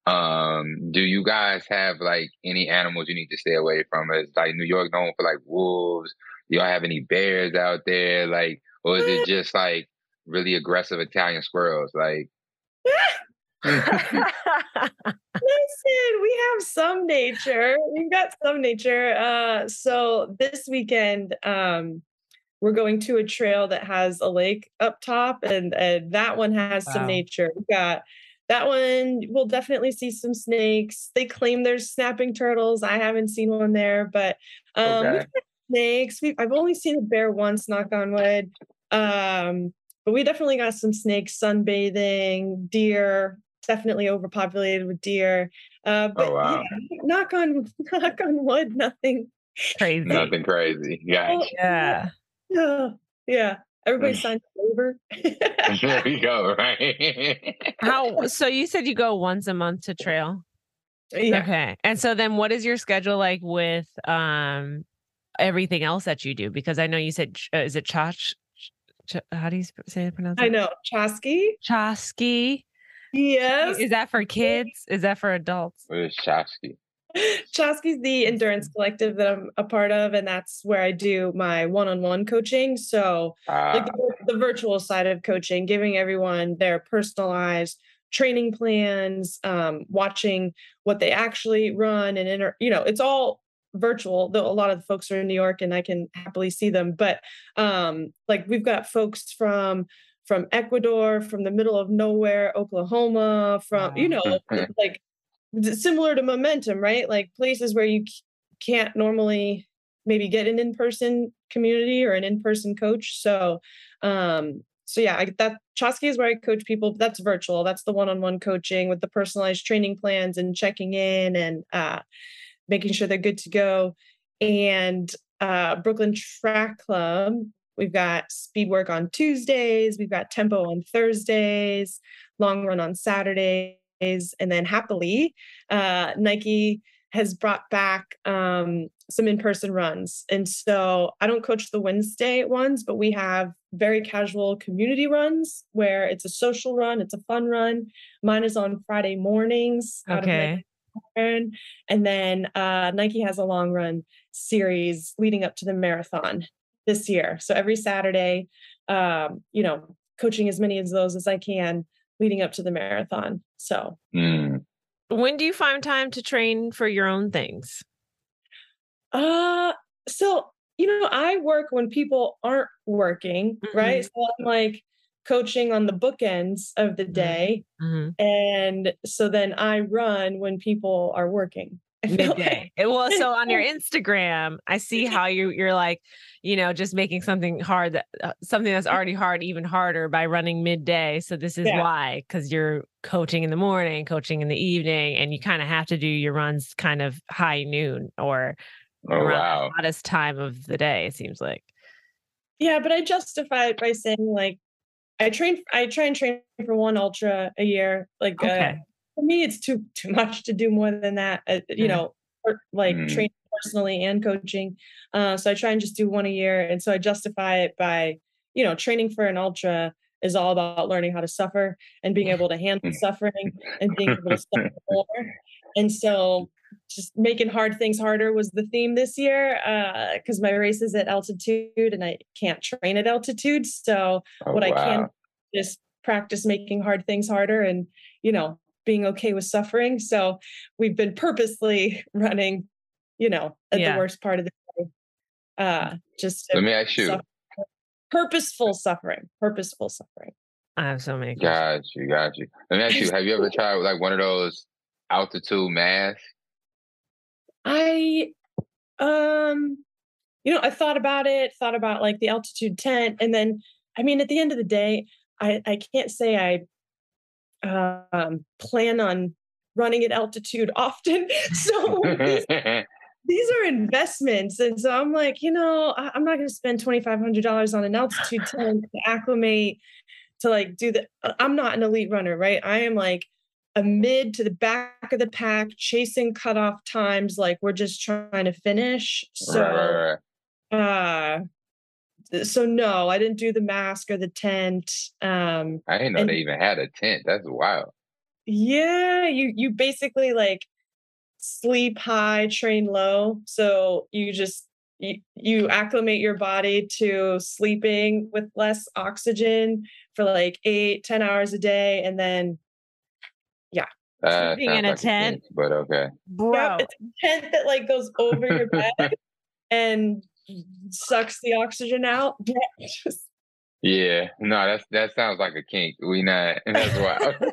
Um, do you guys have like any animals you need to stay away from? Is like New York known for like wolves? Do y'all have any bears out there? Like, or is it just like really aggressive Italian squirrels? Like, Listen, we have some nature. We've got some nature. Uh, so this weekend, um, we're going to a trail that has a lake up top, and, and that one has wow. some nature. We got that one we'll definitely see some snakes. They claim there's snapping turtles. I haven't seen one there, but um, okay. Snakes. We've I've only seen a bear once, knock on wood. Um, but we definitely got some snakes, sunbathing, deer, definitely overpopulated with deer. Uh, but oh, wow. yeah, knock on knock on wood, nothing crazy. Nothing crazy. Yeah. Oh, yeah. Yeah. Yeah. Everybody mm. signed a waiver. there you go, right? How so you said you go once a month to trail? Yeah. Okay. And so then what is your schedule like with um everything else that you do? Because I know you said uh, is it Chach Ch- how do you say it pronounce it? I know. Chaski. Chaski. Yes. Is that for kids? Is that for adults? What is Chaski? Chaski's the endurance collective that I'm a part of, and that's where I do my one-on-one coaching. So, ah. like the, the, virtual side of coaching, giving everyone their personalized training plans, um, watching what they actually run, and inter- you know, it's all virtual. Though a lot of the folks are in New York, and I can happily see them. But um, like we've got folks from from Ecuador, from the middle of nowhere, Oklahoma, from you know, like similar to momentum, right? Like places where you can't normally maybe get an in-person community or an in-person coach. So, um, so yeah, I, that Chaski is where I coach people. That's virtual. That's the one-on-one coaching with the personalized training plans and checking in and uh, making sure they're good to go. And uh, Brooklyn Track Club, we've got speed work on Tuesdays. We've got tempo on Thursdays. Long run on Saturdays and then happily, uh, Nike has brought back um, some in-person runs. And so I don't coach the Wednesday ones, but we have very casual community runs where it's a social run, it's a fun run. Mine is on Friday mornings. Okay. And then uh, Nike has a long run series leading up to the marathon this year. So every Saturday, um, you know, coaching as many of those as I can leading up to the marathon. So, mm. when do you find time to train for your own things? Uh, so you know, I work when people aren't working, mm-hmm. right? So I'm like coaching on the bookends of the mm-hmm. day, mm-hmm. and so then I run when people are working midday. It was so on your Instagram, I see how you you're like, you know, just making something hard that uh, something that's already hard even harder by running midday. So this is yeah. why cuz you're coaching in the morning, coaching in the evening and you kind of have to do your runs kind of high noon or oh, around wow. the hottest time of the day it seems like. Yeah, but I justify it by saying like I train I try and train for one ultra a year like uh, okay. uh, for me, it's too too much to do more than that. Uh, you mm. know, or, like mm. training personally and coaching. Uh, so I try and just do one a year, and so I justify it by you know training for an ultra is all about learning how to suffer and being able to handle suffering and being able to suffer more. And so just making hard things harder was the theme this year because uh, my race is at altitude and I can't train at altitude. So oh, what wow. I can just practice making hard things harder and you know being okay with suffering. So we've been purposely running, you know, at yeah. the worst part of the day. Uh, just let me ask you suffer. purposeful suffering, purposeful suffering. I have so many. Got you, got you. Let me ask you: Have you ever tried like one of those altitude masks? I, um, you know, I thought about it. Thought about like the altitude tent, and then, I mean, at the end of the day, I I can't say I um, plan on running at altitude often. So these, these, are investments. And so I'm like, you know, I, am not going to spend $2,500 on an altitude tent to acclimate to like do the, I'm not an elite runner, right? I am like a mid to the back of the pack, chasing cutoff times. Like we're just trying to finish. So, uh, so no, I didn't do the mask or the tent. Um, I didn't know and, they even had a tent. That's wild. Yeah, you you basically like sleep high, train low. So you just you, you acclimate your body to sleeping with less oxygen for like eight, ten hours a day, and then. Uh, Sleeping in a like tent, a tent, but okay. Bro, yep, it's a tent that like goes over your bed, and sucks the oxygen out. yeah, no, that's that sounds like a kink. We not. That's why.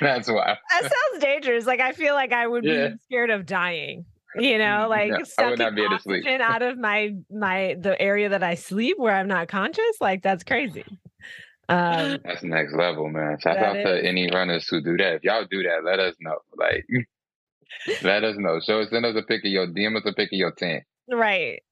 that's why. That sounds dangerous. Like I feel like I would yeah. be scared of dying. You know, like no, sucking oxygen out of my my the area that I sleep where I'm not conscious. Like that's crazy. Um, that's next level, man. Shout out is. to any runners who do that. If y'all do that, let us know. Like, let us know. Show send us a pic of your DM us a pic of your tent. Right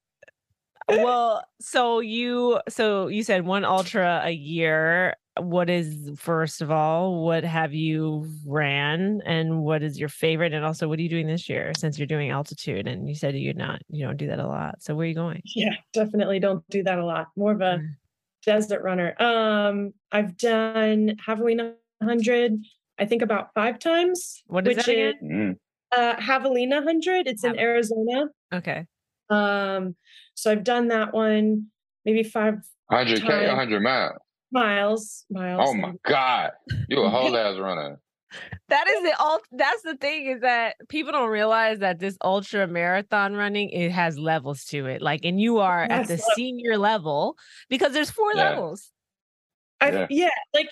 well, so you so you said one ultra a year. What is first of all, what have you ran and what is your favorite? And also what are you doing this year since you're doing altitude? And you said you're not, you don't do that a lot. So where are you going? Yeah, definitely don't do that a lot. More of a mm. Desert runner. Um, I've done Javelina 100, I think about five times. What is which that again? Is, mm. uh, Javelina 100. It's in Arizona. Okay. Um, so I've done that one maybe five. 100K, 100 miles. Miles, miles. Oh my God. You a whole ass runner. That is the all That's the thing is that people don't realize that this ultra marathon running it has levels to it. Like, and you are at the senior level because there's four yeah. levels. I, yeah. yeah, like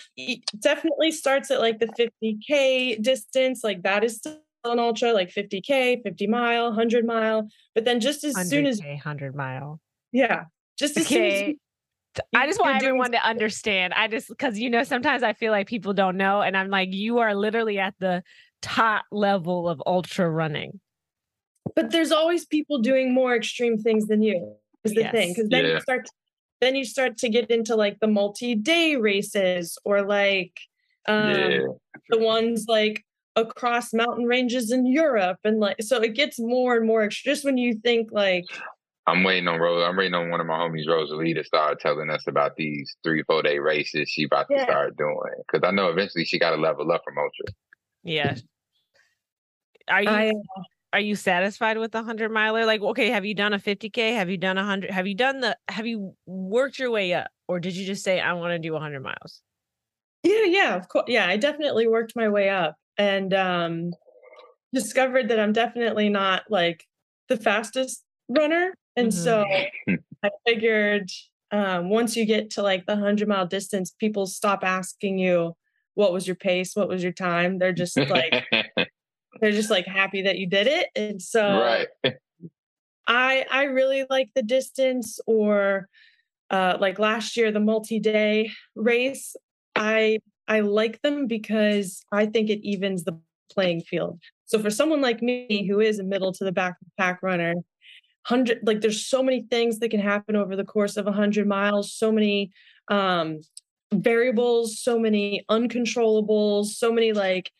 definitely starts at like the 50k distance. Like that is still an ultra, like 50K, 50 mile, 100 mile. But then just as soon as 100 mile. Yeah. Just as okay. soon as I just want everyone to understand. I just because you know sometimes I feel like people don't know, and I'm like, you are literally at the top level of ultra running. But there's always people doing more extreme things than you. Is the yes. thing because then yeah. you start, then you start to get into like the multi-day races or like um, yeah. the ones like across mountain ranges in Europe and like so it gets more and more just when you think like I'm waiting on Rose. I'm waiting on one of my homies, Rosalie, to start telling us about these three, four day races she about to start doing. Because I know eventually she got to level up from ultra. Yeah. Are you? I, are you satisfied with the hundred miler? Like, okay, have you done a 50k? Have you done a hundred? Have you done the? Have you worked your way up, or did you just say I want to do hundred miles? Yeah, yeah, of course. Yeah, I definitely worked my way up and um discovered that I'm definitely not like the fastest runner. And mm-hmm. so I figured um, once you get to like the 100 mile distance, people stop asking you, what was your pace? What was your time? They're just like, they're just like happy that you did it. And so right. I, I really like the distance or uh, like last year, the multi-day race. I, I like them because I think it evens the playing field. So for someone like me who is a middle to the back pack runner, hundred like there's so many things that can happen over the course of a hundred miles, so many um variables, so many uncontrollables, so many like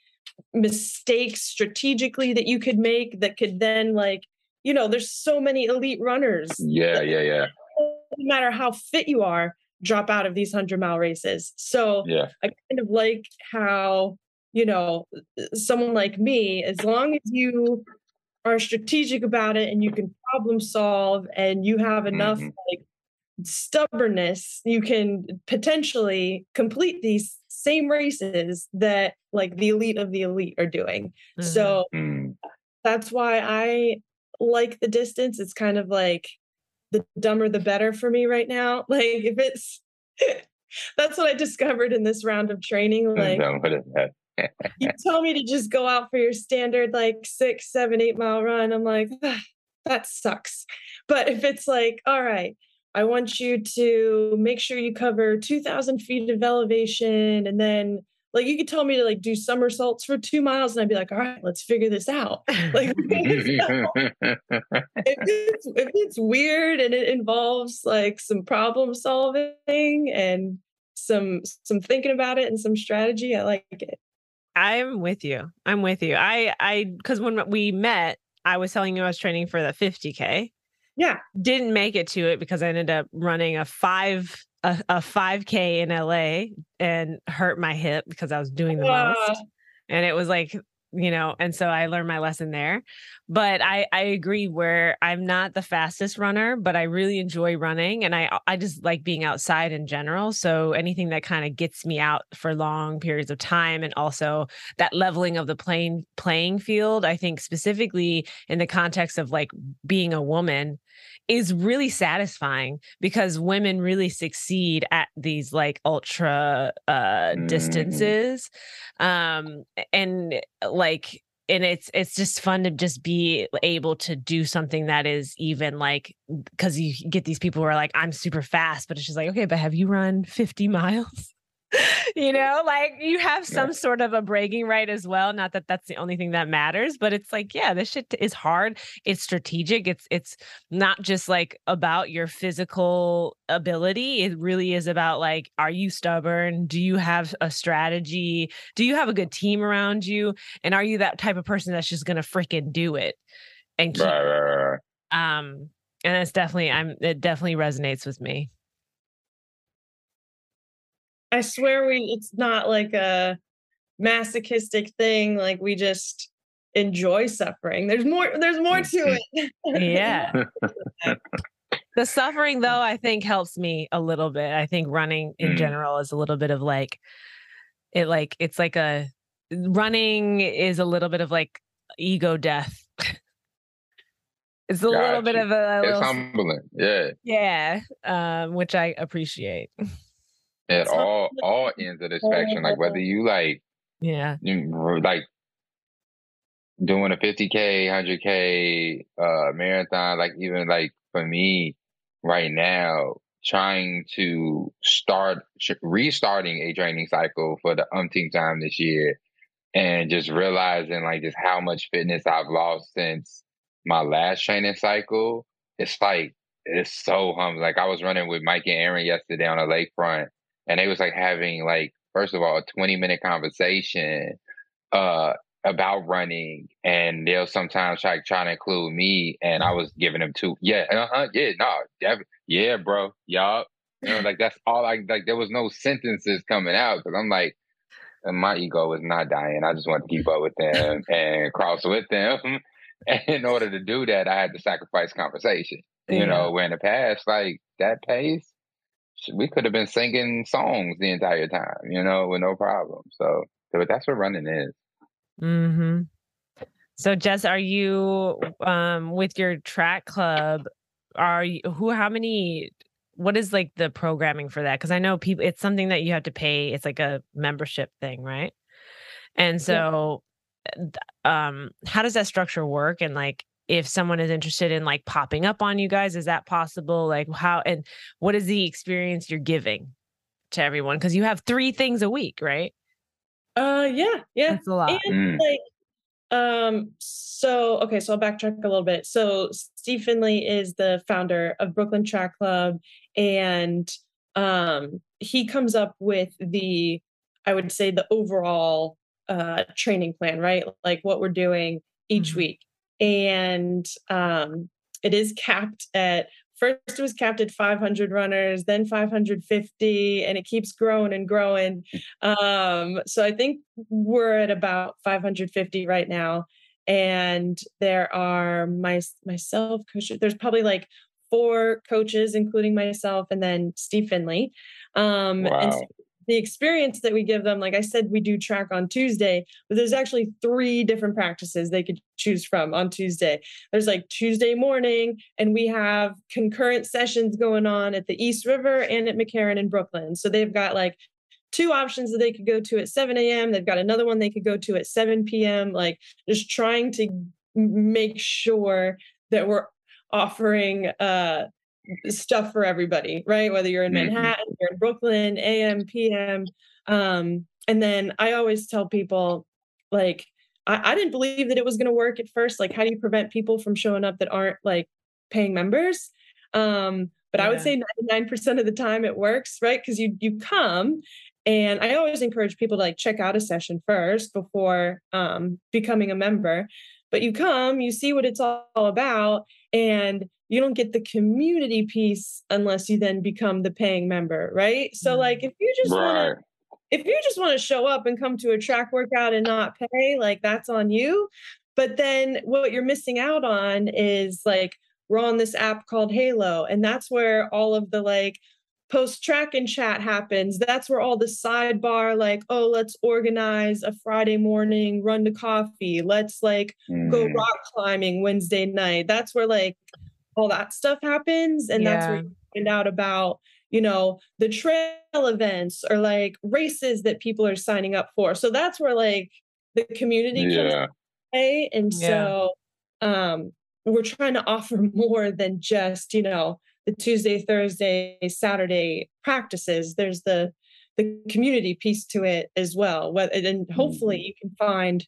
mistakes strategically that you could make that could then like, you know, there's so many elite runners. Yeah, yeah, yeah. No matter how fit you are, drop out of these 100 mile races. So yeah. I kind of like how you know, someone like me, as long as you are strategic about it and you can problem solve and you have enough mm-hmm. like stubbornness, you can potentially complete these same races that like the elite of the elite are doing. Mm-hmm. So mm. that's why I like the distance. It's kind of like the dumber the better for me right now. Like if it's that's what I discovered in this round of training. Like you tell me to just go out for your standard like six, seven, eight mile run. I'm like, ah, that sucks. But if it's like, all right, I want you to make sure you cover 2,000 feet of elevation. And then, like, you could tell me to like do somersaults for two miles, and I'd be like, all right, let's figure this out. Like, if, it's, if it's weird and it involves like some problem solving and some some thinking about it and some strategy, I like it. I'm with you. I'm with you. I I because when we met, I was telling you I was training for the 50k. Yeah. Didn't make it to it because I ended up running a five a, a 5k in LA and hurt my hip because I was doing the uh. most. And it was like you know and so i learned my lesson there but i i agree where i'm not the fastest runner but i really enjoy running and i i just like being outside in general so anything that kind of gets me out for long periods of time and also that leveling of the playing playing field i think specifically in the context of like being a woman is really satisfying because women really succeed at these like ultra uh mm-hmm. distances um and like and it's it's just fun to just be able to do something that is even like because you get these people who are like i'm super fast but it's just like okay but have you run 50 miles you know, like you have some yeah. sort of a bragging right as well. Not that that's the only thing that matters, but it's like, yeah, this shit is hard. It's strategic. It's it's not just like about your physical ability. It really is about like, are you stubborn? Do you have a strategy? Do you have a good team around you? And are you that type of person that's just gonna freaking do it and keep? Right, right, right. Um, and it's definitely, I'm. It definitely resonates with me. I swear we it's not like a masochistic thing. Like we just enjoy suffering. There's more there's more to it. yeah. the suffering though I think helps me a little bit. I think running in mm. general is a little bit of like it like it's like a running is a little bit of like ego death. it's a Got little you. bit of a, a it's little, humbling. Yeah. Yeah. Um, which I appreciate at all all ends of the spectrum. Like whether you like, yeah, like doing a 50k, 100k uh marathon. Like even like for me right now, trying to start restarting a training cycle for the umpteenth time this year, and just realizing like just how much fitness I've lost since my last training cycle. It's like it's so humbling. Like I was running with Mike and Aaron yesterday on the lakefront and they was like having like first of all a 20 minute conversation uh about running and they'll sometimes try trying to include me and I was giving them two yeah uh-huh yeah no def- yeah bro y'all you know like that's all I like there was no sentences coming out because I'm like my ego was not dying I just wanted to keep up with them and cross with them And in order to do that, I had to sacrifice conversation. You yeah. know, where in the past, like that pace, we could have been singing songs the entire time, you know, with no problem. So, so that's what running is. Hmm. So, Jes, are you um with your track club? Are you who? How many? What is like the programming for that? Because I know people, it's something that you have to pay. It's like a membership thing, right? And so, yeah. um, how does that structure work? And like, if someone is interested in like popping up on you guys is that possible? Like how and what is the experience you're giving to everyone? Because you have three things a week right? Uh yeah yeah that's a lot. and, mm. like um so okay so i'll backtrack a little bit. So steve finley is the founder of brooklyn track club and um he comes up with the i would say the overall uh training plan right? Like what we're doing each mm-hmm. week and um, it is capped at first it was capped at 500 runners then 550 and it keeps growing and growing. Um, so i think we're at about 550 right now. And there are my myself coaches there's probably like four coaches including myself and then steve finley. Um, wow. and the experience that we give them, like I said, we do track on Tuesday, but there's actually three different practices they could choose from on Tuesday. There's like Tuesday morning, and we have concurrent sessions going on at the East River and at McCarren in Brooklyn. So they've got like two options that they could go to at 7 a.m. They've got another one they could go to at 7 p.m. Like just trying to make sure that we're offering uh stuff for everybody, right? Whether you're in mm-hmm. Manhattan, you're in Brooklyn, AM, PM. Um, and then I always tell people, like, I, I didn't believe that it was going to work at first. Like, how do you prevent people from showing up that aren't like paying members? Um, but yeah. I would say 99% of the time it works, right? Because you you come and I always encourage people to like check out a session first before um, becoming a member. But you come, you see what it's all about, and you don't get the community piece unless you then become the paying member, right? So like if you just right. want to if you just want to show up and come to a track workout and not pay, like that's on you. But then what you're missing out on is like we're on this app called Heylo and that's where all of the like post track and chat happens. That's where all the sidebar, like, oh, let's organize a Friday morning run to coffee. Let's like mm. go rock climbing Wednesday night. That's where like all that stuff happens and yeah. that's where you find out about you know the trail events or like races that people are signing up for so that's where like the community yeah. comes play and yeah. so um we're trying to offer more than just you know the tuesday thursday saturday practices there's the the community piece to it as well Whether and hopefully mm-hmm. you can find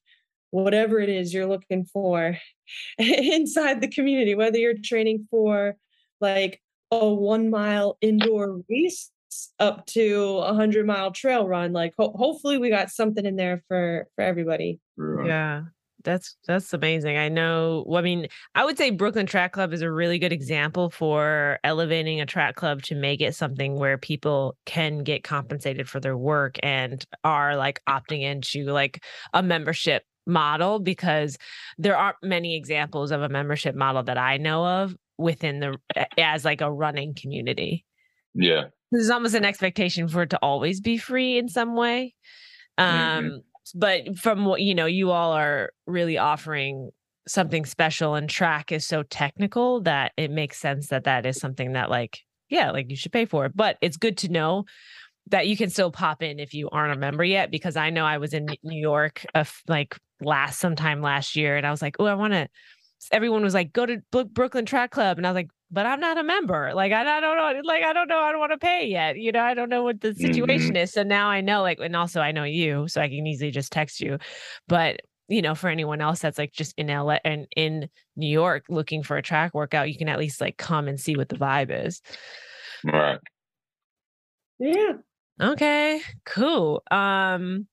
whatever it is you're looking for inside the community, whether you're training for like a one mile indoor race up to a hundred mile trail run. Like ho- hopefully we got something in there for for everybody. Yeah. That's that's amazing. I know. I mean, I would say Brooklyn Track Club is a really good example for elevating a track club to make it something where people can get compensated for their work and are like opting into like a membership model because there aren't many examples of a membership model that I know of within the as like a running community. Yeah. There's almost an expectation for it to always be free in some way. Mm-hmm. Um mm-hmm. but from what you know you all are really offering something special and track is so technical that it makes sense that that is something that like yeah like you should pay for it but it's good to know that you can still pop in if you aren't a member yet because i know i was in new york uh, like last sometime last year and i was like oh i want to everyone was like go to brooklyn track club and i was like but i'm not a member. Like i, I don't know like i don't know i don't want to pay yet you know i don't know what the situation mm-hmm. is. So now i know like and also i know you so i can easily just text you. But you know for anyone else that's like just in la and in new york looking for a track workout you can at least like come and see what the vibe is. Right. Yeah. Okay, cool. Um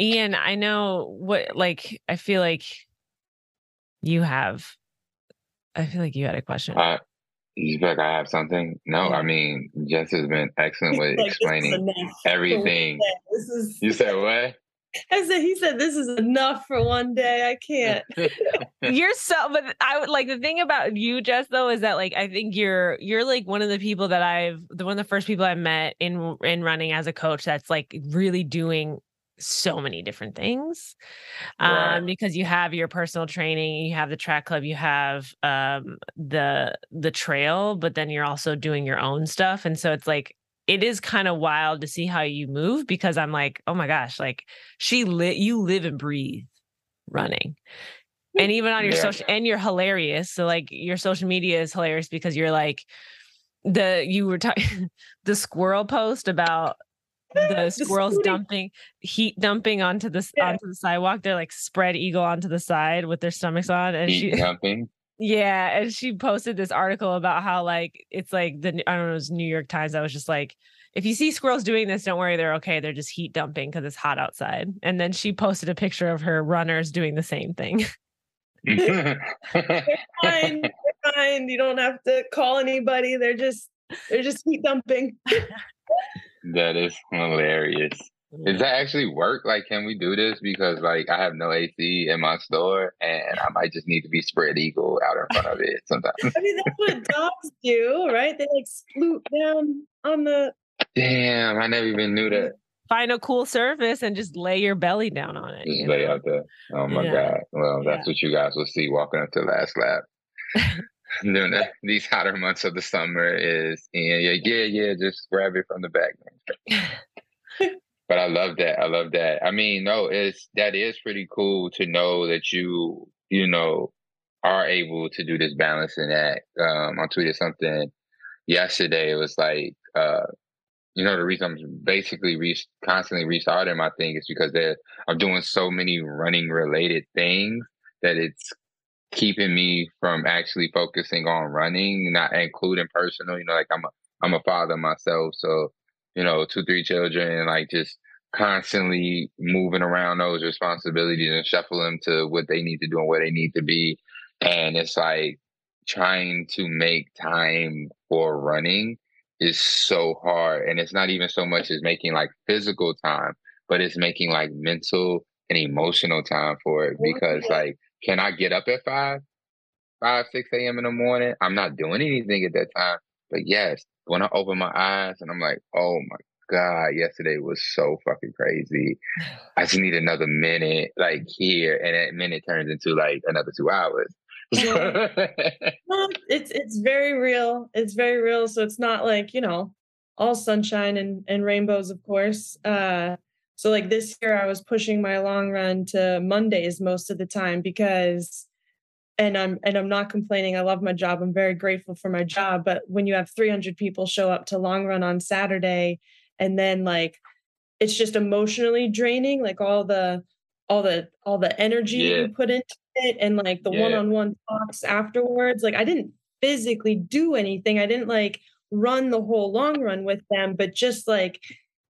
Ian, I know what like I feel like you have I feel like you had a question. Uh, you feel like I have something? No, yeah. I mean Jes has been excellent with explaining everything. This is... You said what? I said, he said, this is enough for one day. I can't. you're so, but I would like the thing about you, Jes, though, is that like, I think you're, you're like one of the people that I've, the one of the first people I met in, in running as a coach that's like really doing so many different things um, because you have your personal training you have the track club you have um, the the trail but then you're also doing your own stuff and so it's like it is kind of wild to see how you move because I'm like, oh my gosh, like she lit you live and breathe running. And even on your yeah. social and you're hilarious. So like your social media is hilarious because you're like the you were talking the squirrel post about the squirrels the dumping heat dumping onto the yeah. onto the sidewalk. They're like spread eagle onto the side with their stomachs on and heat she dumping. Yeah, and she posted this article about how like it's like the I don't know, it was New York Times. I was just like, if you see squirrels doing this, don't worry, they're okay. They're just heat dumping because it's hot outside. And then she posted a picture of her runners doing the same thing. they're fine. They're fine. You don't have to call anybody. They're just they're just heat dumping. That is hilarious. Does that actually work? Like, can we do this? Because like I have no AC in my store, and I might just need to be spread eagle out in front of it sometimes. I mean, that's what dogs do, right? They like sploot down on the. Damn, I never even knew that. Find a cool surface and just lay your belly down on it. Just lay know? out there. Oh my yeah. god! Well, that's yeah. what you guys will see walking up to the last lap. Doing the, these hotter months of the summer is, yeah, yeah, yeah, yeah. Just grab it from the back. But I love that. I love that. I mean, no, it's that is pretty cool to know that you, you know, are able to do this balancing act. Um, I tweeted something yesterday. It was like, uh, you know, the reason I'm basically re- constantly restarting my thing is because I'm doing so many running related things that it's keeping me from actually focusing on running, not including personal. You know, like I'm a I'm a father myself, so you know, two, three children, and like just constantly moving around those responsibilities and shuffle them to what they need to do and where they need to be. And it's like trying to make time for running is so hard. And it's not even so much as making like physical time, but it's making like mental and emotional time for it because like, can I get up at five, five, six a.m. in the morning? I'm not doing anything at that time. But yes, when I open my eyes and I'm like, oh my God, yesterday was so fucking crazy. I just need another minute, like here, and that minute turns into like another two hours. well, it's it's very real. It's very real. So it's not like you know all sunshine and and rainbows, of course. Uh, so like this year, I was pushing my long run to Mondays most of the time because and I'm and I'm not complaining. I love my job. I'm very grateful for my job. But when you have 300 people show up to long run on Saturday, and then like it's just emotionally draining, like all the all the all the energy yeah. you put into it, and like the yeah. one-on-one talks afterwards. Like I didn't physically do anything. I didn't like run the whole long run with them, but just like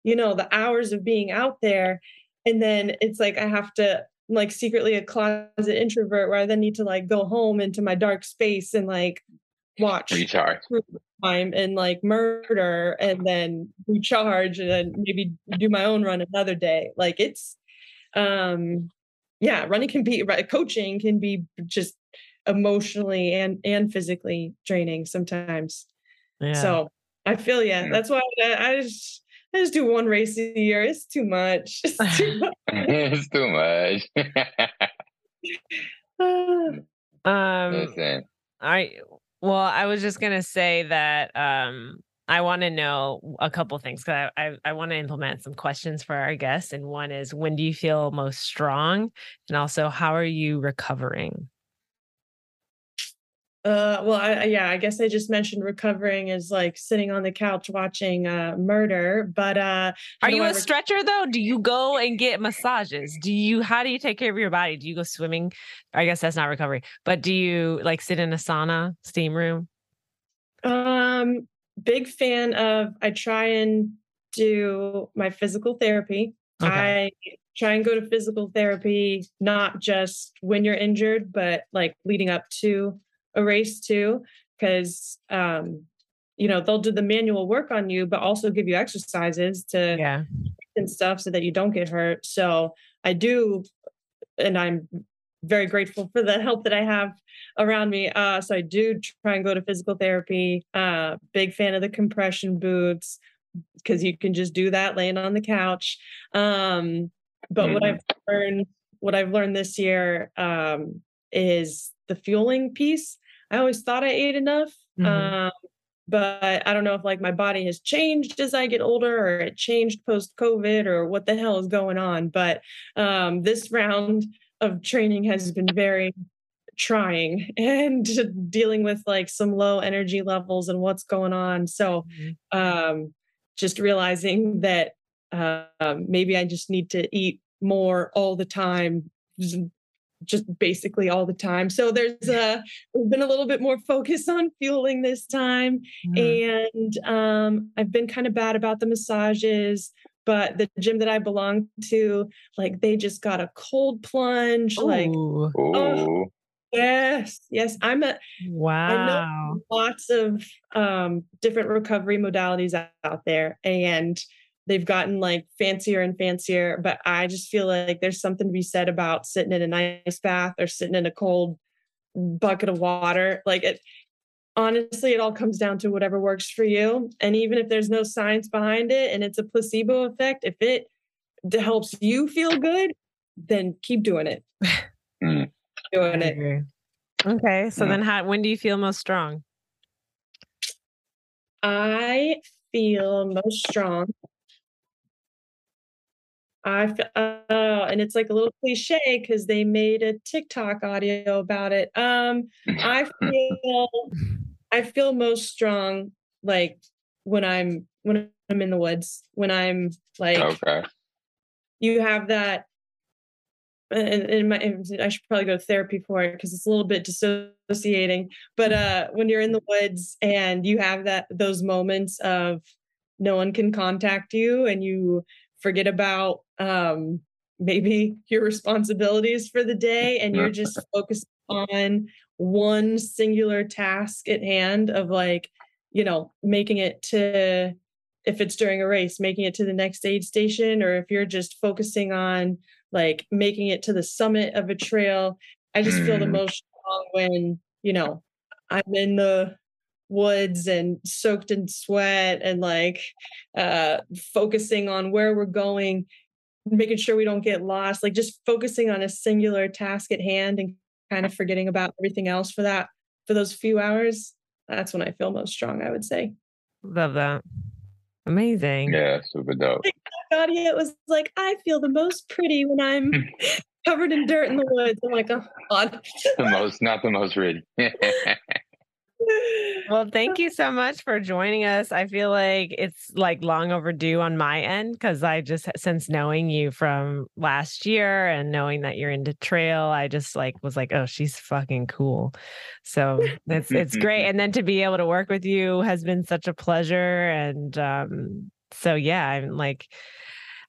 you know the hours of being out there and then it's like i have to like secretly a closet introvert where I then need to like go home into my dark space and like watch recharge time and like murder and then recharge and then maybe do my own run another day. Like it's um yeah, running can be right coaching can be just emotionally and and physically draining sometimes. Yeah. So I feel yeah. That's why I, I just I just do one race a year. It's too much. It's too much. it's too much. um, Listen. I well, I was just gonna say that um, I want to know a couple things because I, I, I want to implement some questions for our guests, and one is when do you feel most strong, and also how are you recovering? Uh, well, I, yeah, I guess I just mentioned recovering is like sitting on the couch watching uh, murder. But uh, are you a rec- stretcher though? Do you go and get massages? Do you? How do you take care of your body? Do you go swimming? I guess that's not recovery. But do you like sit in a sauna, steam room? Um, big fan of. I try and do my physical therapy. Okay. I try and go to physical therapy not just when you're injured, but like leading up to a race too, because um, you know they'll do the manual work on you, but also give you exercises to yeah and stuff so that you don't get hurt. So I do, and I'm very grateful for the help that I have around me. Uh, so I do try and go to physical therapy. Uh, big fan of the compression boots because you can just do that laying on the couch. Um, but mm-hmm. what I've learned, what I've learned this year um, is the fueling piece. I always thought I ate enough. Mm-hmm. Um, but I don't know if like my body has changed as I get older or it changed post COVID or what the hell is going on. But um, this round of training has been very trying and dealing with like some low energy levels and what's going on. So mm-hmm. um, just realizing that uh, maybe I just need to eat more all the time just basically all the time. So there's a been a little bit more focus on fueling this time, mm. and um, I've been kind of bad about the massages. But the gym that I belong to, like they just got a cold plunge. Ooh. Like, oh, yes, yes. I'm a wow. I know lots of um, different recovery modalities out there, and they've gotten like fancier and fancier but i just feel like there's something to be said about sitting in a nice bath or sitting in a cold bucket of water. Like it honestly it all comes down to whatever works for you. And even if there's no science behind it and it's a placebo effect if it helps you feel good then keep doing it. Mm. doing it. Okay so mm. then how when do you feel most strong? I feel most strong I uh, and it's like a little cliche because they made a TikTok audio about it. Um, I feel I feel most strong like when I'm when I'm in the woods when I'm like okay. You have that, and, and my I should probably go to therapy for it because it's a little bit dissociating. But uh, when you're in the woods and you have that those moments of no one can contact you and you forget about um, maybe your responsibilities for the day and you're just focused on one singular task at hand of like you know making it to if it's during a race making it to the next aid station or if you're just focusing on like making it to the summit of a trail i just feel the mm. most strong when you know i'm in the woods and soaked in sweat and like uh focusing on where we're going making sure we don't get lost like just focusing on a singular task at hand and kind of forgetting about everything else for that for those few hours that's when i feel most strong i would say. Love that. Amazing. Yeah super dope. Claudia was like i feel the most pretty when i'm covered in dirt in the woods. I'm like oh god. The most not the most pretty well, thank you so much for joining us. I feel like it's like long overdue on my end because I just since knowing you from last year and knowing that you're into trail, I just like was like, oh, she's fucking cool. So it's it's great. And then to be able to work with you has been such a pleasure. And um, so yeah, I'm like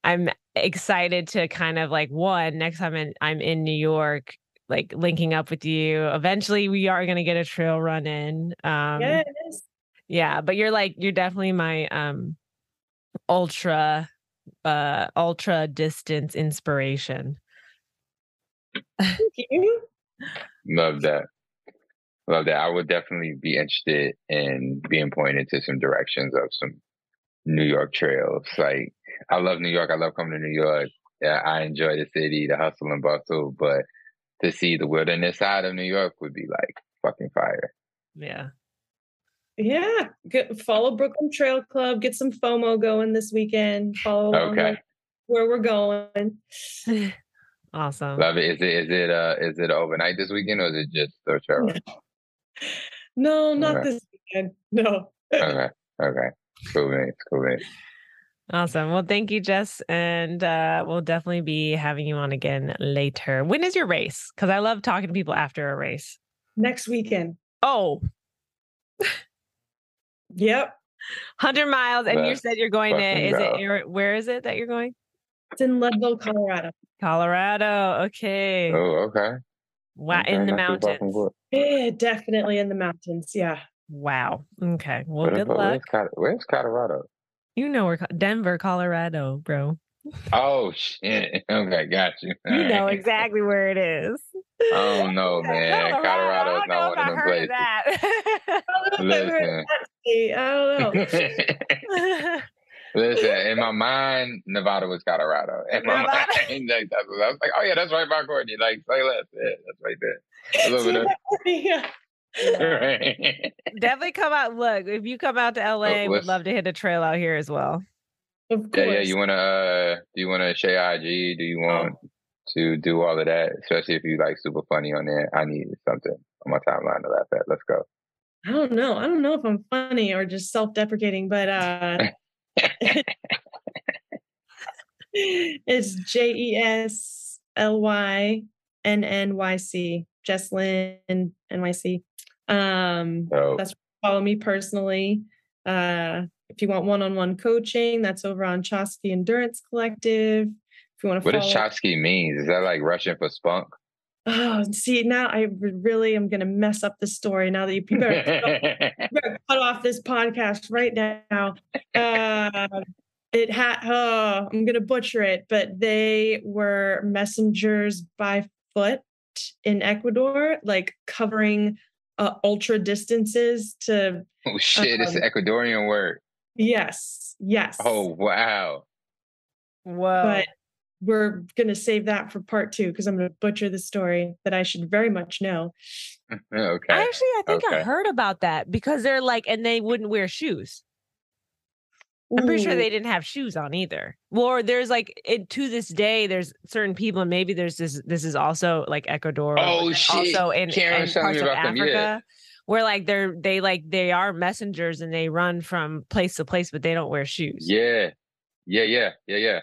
I'm excited to kind of like one next time in, I'm in New York like linking up with you. Eventually, we are going to get a trail run in. Um, yes. Yeah, but you're like you're definitely my um ultra uh ultra distance inspiration. Thank you. Love that. Love that. I would definitely be interested in being pointed to some directions of some New York trails. Like I love New York. I love coming to New York. Yeah, I enjoy the city, the hustle and bustle, but to see the wilderness side of New York would be like fucking fire. Yeah. Yeah. Get, follow Brooklyn Trail Club. Get some FOMO going this weekend. Follow okay. where we're going. awesome. Love it. Is it is it uh is it overnight this weekend or is it just the trail? no, not okay. this weekend. No. okay. Okay. Cool man. Cool man. Awesome. Well, thank you, Jes. And uh, we'll definitely be having you on again later. When is your race? Because I love talking to people after a race. Next weekend. Oh. yep. 100 miles. And you said you're going to, is it, where is it that you're going? It's in Leadville, Colorado. Colorado. Okay. Oh, okay. Wow. Okay, in the mountains. Yeah, definitely in the mountains. Yeah. Wow. Okay. Well, good luck. Where's, where's Colorado? You know where Denver, Colorado, bro. Oh shit. Okay, got you. You know exactly where it is. Oh no, man. Colorado is not one of them places. I don't know if I've Listen. I. Listen, in my mind, Nevada was Colorado. In my Nevada. mind, like, I was like, oh yeah, that's right by Courtney. Like, say less. Yeah, that's right there. A little bit of right. Definitely come out. Look, if you come out to LA, we'd love to hit a trail out here as well. Of Yeah, course. yeah. You wanna uh do you wanna share IG? Do you want to do all of that? Especially if you like super funny on there. I need something on my timeline to laugh at. Let's go. I don't know. I don't know if I'm funny or just self-deprecating, but uh it's J E S L Y N N Y C. Jeslyn NYC. Um So that's follow me personally. Uh if you want one-on-one coaching, that's over on Chaski Endurance Collective. If you want to what follow does Chaski means? Is that like Russian for spunk? Oh, see, now I really am going to mess up the story now that you, you better, cut, you better cut off this podcast right now. Uh, it had, oh, I'm going to butcher it, but they were messengers by foot in Ecuador, like covering uh, ultra distances to, oh shit, it's an Um, Ecuadorian word. yes, yes. Oh wow. Wow. but we're going to save that for part two because I'm going to butcher the story that I should very much know. Okay. Actually, I think I heard about that because they're like, and they wouldn't wear shoes. I'm pretty sure they didn't have shoes on either. Or there's like it, to this day, there's certain people, and maybe there's this. This is also like Ecuador. Oh, but Oh, then shit. Also in, Karen in parts me of about them, yeah. Africa, where like they're they like they are messengers and they run from place to place, but they don't wear shoes. Yeah. Yeah, yeah, yeah, yeah.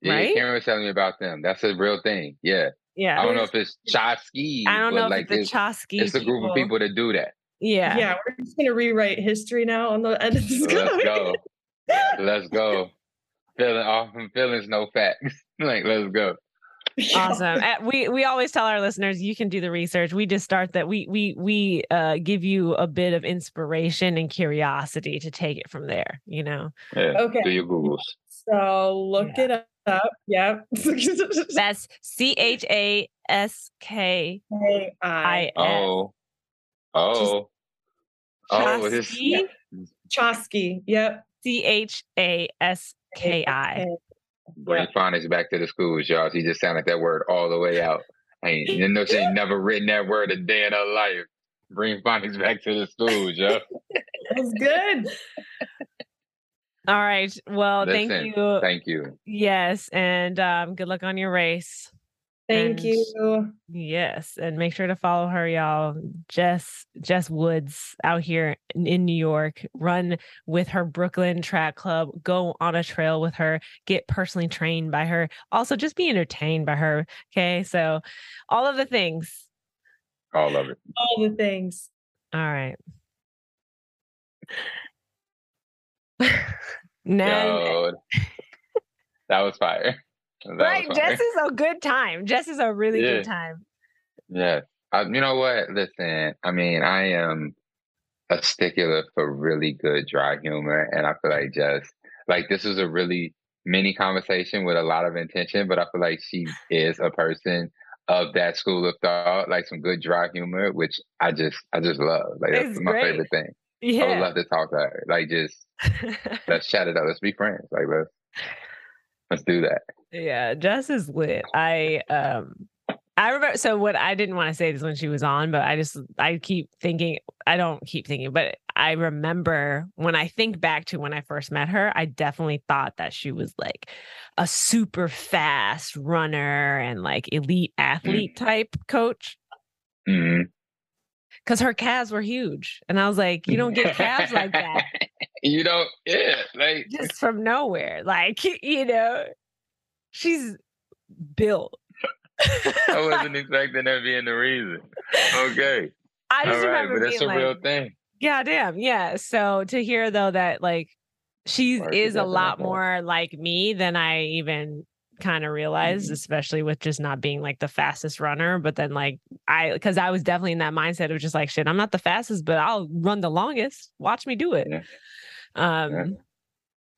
Yeah, Right? Karen was telling me about them. That's a real thing. Yeah. Yeah. I don't know if it's Chaski. I don't but know if like it's the it's, Chaski. it's a group of people that do that. Yeah. Yeah, we're just gonna rewrite history now on the end of this. Let's go. Let's go. Feeling off feelings, no facts. like, let's go. awesome Uh, we we always tell our listeners you can do the research we just start that we we we uh give you a bit of inspiration and curiosity to take it from there you know Yeah. Okay. Do your Googles. So look Yeah. it up. Yep. that's c-h-a-s-k I i Oh. Oh. Oh, this Chaski? Chaski. Yep. C-h-a-s-k-i bring phonics back to the schools, y'all. She just sounded that word all the way out. I ain't, you know, she ain't never written that word a day in her life. Bring phonics back to the schools, y'all. was good. all right well thank you Thank you. yes and um good luck on your race Thank And- you. Yes, and make sure to follow her, y'all. Jes Jes Woods out here in, in New York. Run with her Brooklyn Track Club. Go on a trail with her. Get personally trained by her. Also, just be entertained by her. Okay, so all of the things. All of it. All the things. All right. now, Yo, that was fire. Was right? Jes is a good time. Jes is a really Yeah. good time. Yeah. I, you know what? Listen, I mean, I am a stickler for really good dry humor. And I feel like just like this is a really mini conversation with a lot of intention, but I feel like she is a person of that school of thought, like some good dry humor, which I just I just love. Like that's It's my great. favorite thing. Yeah. I would love to talk to her. Like just let's chat it up. Let's be friends. Like let's let's do that. Yeah, Jes is lit. I um I remember so what I didn't want to say this when she was on, but I just I keep thinking I don't keep thinking, but I remember when I think back to when I first met her, I definitely thought that she was like a super fast runner and like elite athlete type coach hmm because her calves were huge. And I was like, you don't get calves like that you don't, yeah, like just from nowhere. Like, you know, she's built. I wasn't expecting that being the reason. Okay. I just All right, remember but that's a like, real thing. Yeah, damn. Yeah. So to hear though that like she Mark is a lot more like me than I even kind of realized, Mhm. especially with just not being like the fastest runner. But then like I because I was definitely in that mindset of just like shit, I'm not the fastest, but I'll run the longest. Watch me do it. Yeah. Um Yeah.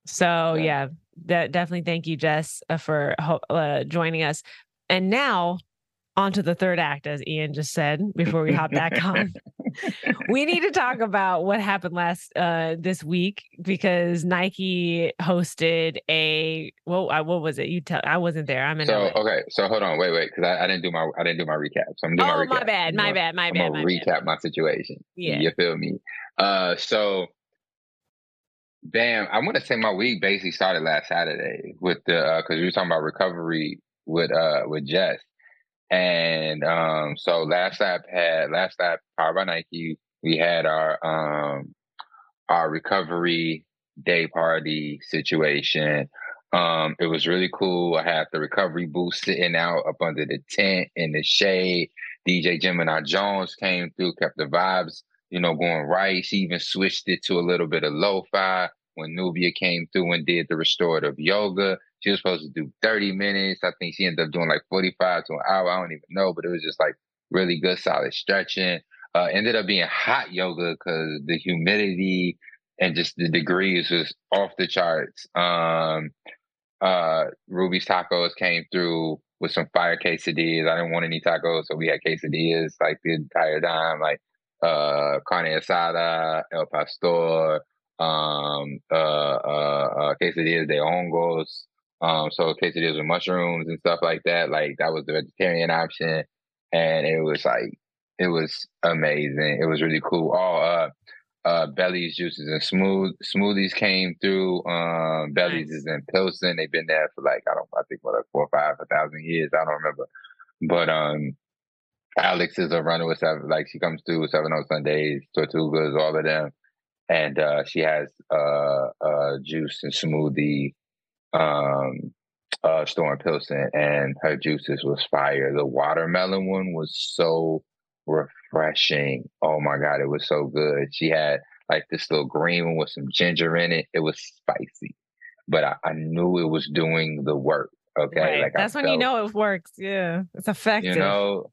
so Yeah. yeah, de- definitely thank you, Jes, uh, for uh, joining us. And now on to the third act, as Ian just said before we hop back on. we need to talk about what happened last uh this week because Nike hosted a well, what was it? You tell I wasn't there. I'm in. So LA. okay, so hold on, wait, wait, because I, I, didn't do my I didn't do my recap. So I'm doing oh, my recap. my bad, my bad, my bad. I'm gonna recap bad. my situation. Yeah, you feel me? Uh, so Bam, I want to say my week basically started last Saturday with the because uh, we were talking about recovery with uh with Jes, and um so last app had last app powered by Nike. We had our um our recovery day party situation. Um, it was really cool. I had the recovery booth sitting out up under the tent in the shade. DJ Gemini Jones came through, kept the vibes you know, going right. She even switched it to a little bit of lo-fi when Nubia came through and did the restorative yoga. She was supposed to do 30 minutes. I think she ended up doing like 45 to an hour. I don't even know, but it was just like really good, solid stretching. Uh, ended up being hot yoga because the humidity and just the degrees was off the charts. Um, uh, Ruby's tacos came through with some fire quesadillas. I didn't want any tacos, so we had quesadillas like the entire time. Like uh, carne asada, el pastor, um, uh, uh, uh, quesadillas de hongos. Um, so quesadillas with mushrooms and stuff like that. Like that was the vegetarian option, and it was like it was amazing. It was really cool. All uh, uh, Belly's juices and smooth smoothies came through. Um, Belly's nice. is in Pilsen. They've been there for like I don't I think what like four or five a thousand years. I don't remember, but um, Alex is a runner with seven, like she comes through with seven on Sundays, Tortugas, all of them. And uh, she has uh, uh, juice and smoothie um, uh, store in Pilsen, and her juices was fire. The watermelon one was so refreshing. Oh my God, it was so good. She had like this little green one with some ginger in it. It was spicy, but I, I knew it was doing the work. Okay. Right. Like That's I when felt, you know it works. Yeah. It's effective. You know,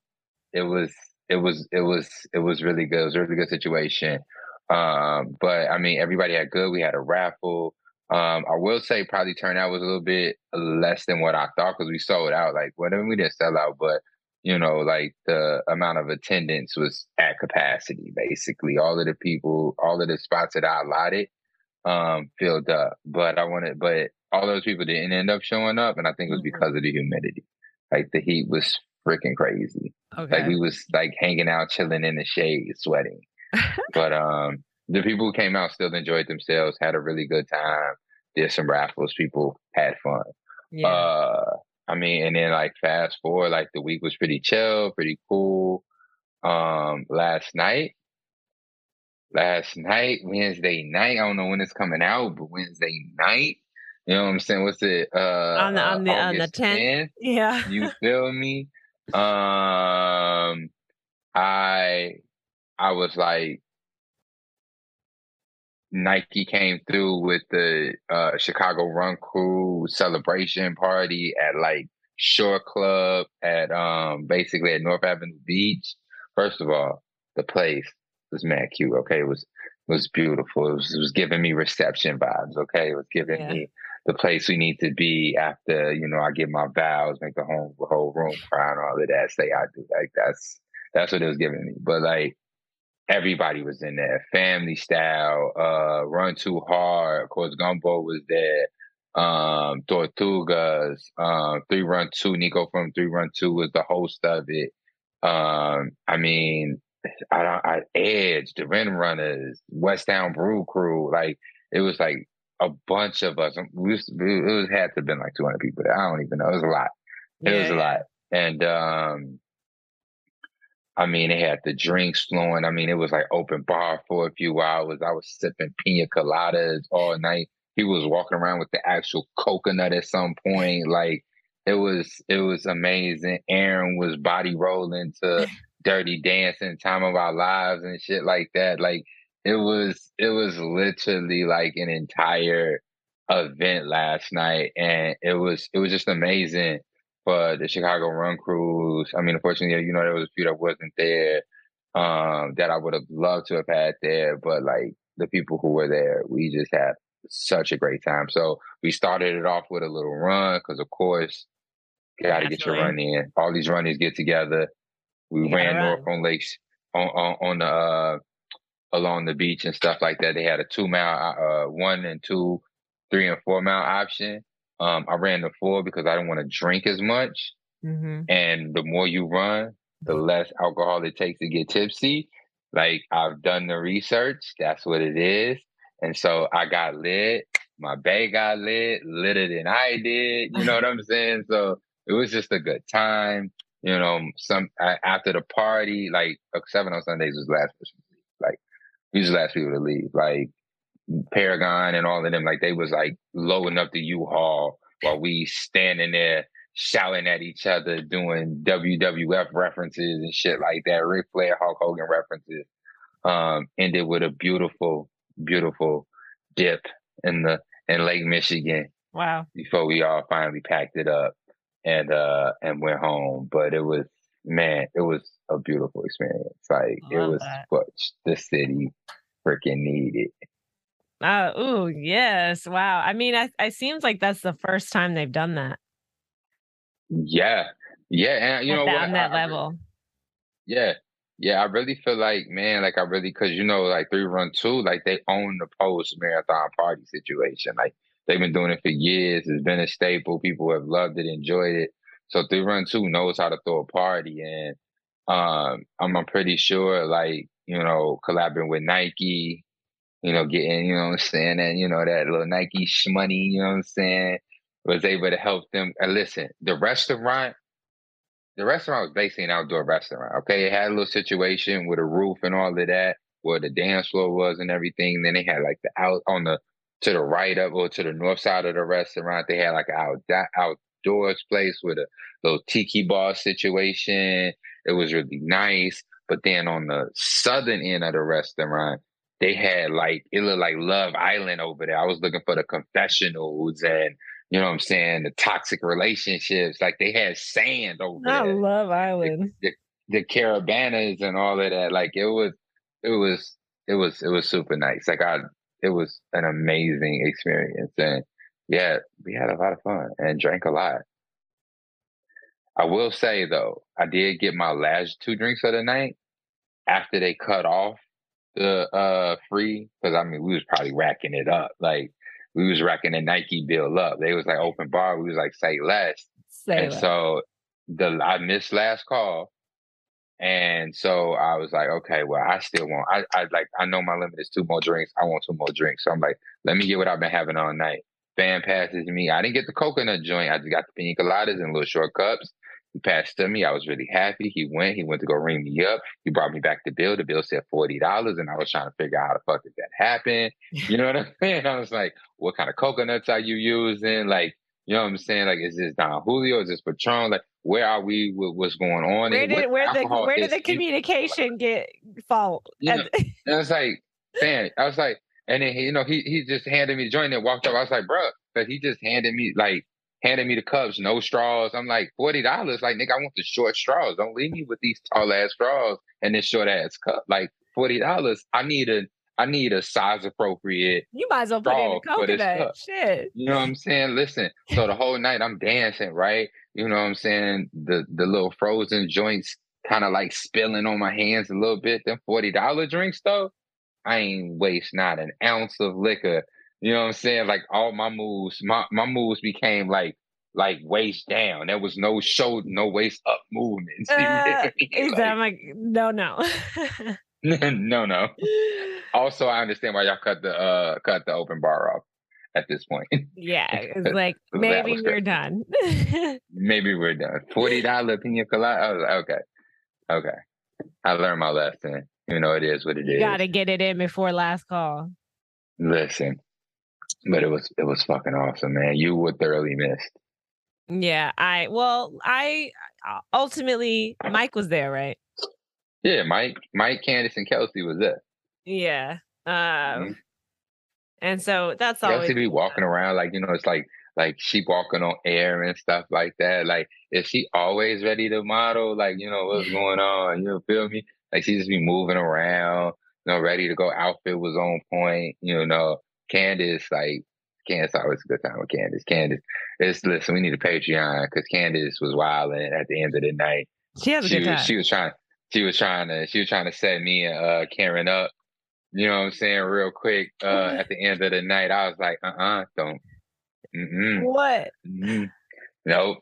it was it was it was it was really good. It was a really good situation. Um, but I mean, everybody had good. We had a raffle. Um, I will say probably turnout was a little bit less than what I thought because we sold out. Like, whatever we didn't sell out, but you know, like the amount of attendance was at capacity. Basically, all of the people, all of the spots that I allotted, um, filled up. But I wanted, but all those people didn't end up showing up, and I think it was mm-hmm. because of the humidity. Like the heat was freaking crazy. Okay. Like we was like hanging out, chilling in the shade, sweating. but um, the people who came out still enjoyed themselves, had a really good time. Did some raffles, people had fun. Yeah. Uh, I mean, and then like fast forward, like the week was pretty chill, pretty cool. Um, last night, last night, Wednesday night. I don't know when it's coming out, but Wednesday night. You know what I'm saying? What's it? Uh, on the on the uh, on the 10th. Yeah. You feel me? Um, I I was like, Nike came through with the uh, Chicago Run Crew celebration party at like Shore Club at um basically at North Avenue Beach. First of all, the place was mad cute. Okay, it was it was beautiful. It was, it was giving me reception vibes. Okay, it was giving yeah. me the place we need to be after, you know, I get my vows, make the whole whole room cry and all of that. Say I do. Like that's that's what it was giving me. But like everybody was in there. Family style, uh, run too hard. Of course, Gumbo was there. Um, Tortugas, um, three run two, Nico from three run two was the host of it. Um, I mean, I don't I Edge, the Ren Runners, West Town Brew Crew, like it was like a bunch of us. We was, it was had to have been like 200 people there. I don't even know. It was a lot. It yeah. was a lot. And, um, I mean, they had the drinks flowing. I mean, it was like open bar for a few hours. I was sipping pina coladas all night. He was walking around with the actual coconut at some point. Like it was, it was amazing. Aaron was body rolling to Dirty Dancing, Time of Our Lives and shit like that. Like it was it was literally like an entire event last night and it was it was just amazing for the Chicago Run Crews. I mean, unfortunately, you know, there was a few that wasn't there um, that I would have loved to have had there, but like the people who were there, we just had such a great time. So we started it off with a little run because, of course, you got to get your run in. All these runners get together. We ran north on lakes on on, on the uh, along the beach and stuff like that. They had a two mile, uh, one and two, three and four mile option. Um, I ran the four because I didn't want to drink as much. Mm-hmm. And the more you run, the less alcohol it takes to get tipsy. Like I've done the research, that's what it is. And so I got lit. My bay got lit, litter than I did. You know what I'm saying? So it was just a good time. You know, some after the party, like uh, seven on Sundays was last leave. Like we was the last people to leave. Like Paragon and all of them, like they was like loading up the U-Haul while we standing there shouting at each other, doing WWF references and shit like that, Ric Flair, Hulk Hogan references. Um, ended with a beautiful, beautiful dip in the in Lake Michigan. Wow. Before we all finally packed it up and uh and went home. But it was man, it was a beautiful experience. Like it was that. what the city freaking needed. Oh, ooh, yes. Wow. I mean, I, it seems like that's the first time they've done that. Yeah, yeah, and you At know that. On that I, level. Yeah, yeah. I really feel like, man, like I really, because you know, like three run two, like they own the post marathon party situation. Like they've been doing it for years. It's been a staple. People have loved it, enjoyed it. So three run two knows how to throw a party, and um, I'm, pretty sure, like you know, collaborating with Nike, you know, getting, you know I'm saying, and you know, that little Nike shmoney, you know what I'm saying, was able to help them. And listen, the restaurant, the restaurant was basically an outdoor restaurant. Okay, it had a little situation with a roof and all of that, where the dance floor was and everything. Then they had like the out on the to the right of or to the north side of the restaurant. They had like an out outdoors place with a little tiki bar situation. It was really nice. But then on the southern end of the restaurant, they had like it looked like Love Island over there. I was looking for the confessionals and you know what I'm saying? The toxic relationships. Like they had sand over I there. Love Island. The, the, the carabanas and all of that. Like it was, it was, it was, it was super nice. Like I, it was an amazing experience. And yeah, we had a lot of fun and drank a lot. I will say though, I did get my last two drinks of the night after they cut off the uh free because I mean we was probably racking it up. Like we was racking the Nike bill up. They was like open bar. We was like say less. Say and less. so the I missed last call. And so I was like, okay, well, I still want I, I like I know my limit is two more drinks. I want two more drinks. So I'm like, let me get what I've been having all night. Fan passes me. I didn't get the coconut joint. I just got the pina coladas in little short cups. He passed to me. I was really happy. He went. He went to go ring me up. He brought me back the bill. The bill said forty dollars, and I was trying to figure out how the fuck did that happen. You know what I'm saying? I was like, "What kind of coconuts are you using?" Like, you know what I'm saying? Like, is this Don Julio? Is this Patron? Like, where are we? With what's going on? Where did where the where did the communication like, get fault? Know, and I was like, man, I was like, and then you know he he just handed me the joint and walked up. I was like, bro, but he just handed me like handed me the cups, no straws. I'm like, $40. Like, nigga, I want the short straws. Don't leave me with these tall ass straws and this short ass cup. Like, $40. I need a I need a size appropriate. You might as well put in a coconut. Shit. You know what I'm saying? Listen, so the whole night I'm dancing, right? You know what I'm saying? The the little frozen joints kind of like spilling on my hands a little bit. Them $40 drinks though, I ain't waste not an ounce of liquor you know what I'm saying? Like all my moves, my, my moves became like like waist down. There was no show, no waist up movements. Uh, like, that like no, no, no, no. Also, I understand why y'all cut the uh cut the open bar off at this point. Yeah, it's like maybe we're done. maybe we're done. Forty dollar pina colada. I like, okay, okay. I learned my lesson. You know, it is what it you is. Got to get it in before last call. Listen, but it was it was fucking awesome, man. You were thoroughly missed. Yeah, I well, I ultimately Mike was there, right? Yeah, Mike, Mike, Candice, and Kelsey was there. Yeah, um, mm-hmm. and so that's all. Kelsey be walking around like you know, it's like like she walking on air and stuff like that. Like, is she always ready to model? Like, you know, what's going on? You feel me? Like she just be moving around, you know, ready to go. Outfit was on point, you know Candace, like Candace always a good time with Candace. Candace, it's listen, we need a Patreon because Candace was wilding at the end of the night. She has a she good was, time. She was trying. She was trying to. She was trying to set me and uh, Karen up. You know what I'm saying? Real quick. Uh, at the end of the night, I was like, uh, uh-uh, uh, do not Mm-mm, what? mm Nope.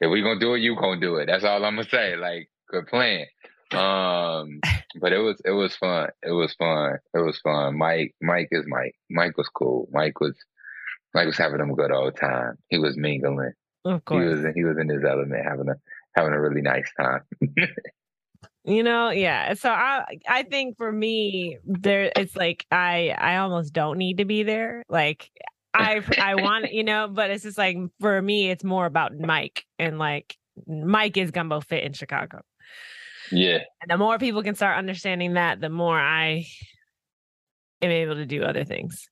If we gonna do it, you gonna do it. That's all I'm gonna say. Like, good plan. Um, but it was it was fun. It was fun. It was fun. Mike, Mike is Mike. Mike was cool. Mike was Mike was having a good old time. He was mingling. Of course. He was he was in his element, having a having a really nice time. you know, yeah. So I I think for me, there it's like I I almost don't need to be there. Like I I want you know, but it's just like for me, it's more about Mike and like Mike is Gumbo Fit in Chicago. Yeah. And the more people can start understanding that, the more I am able to do other things.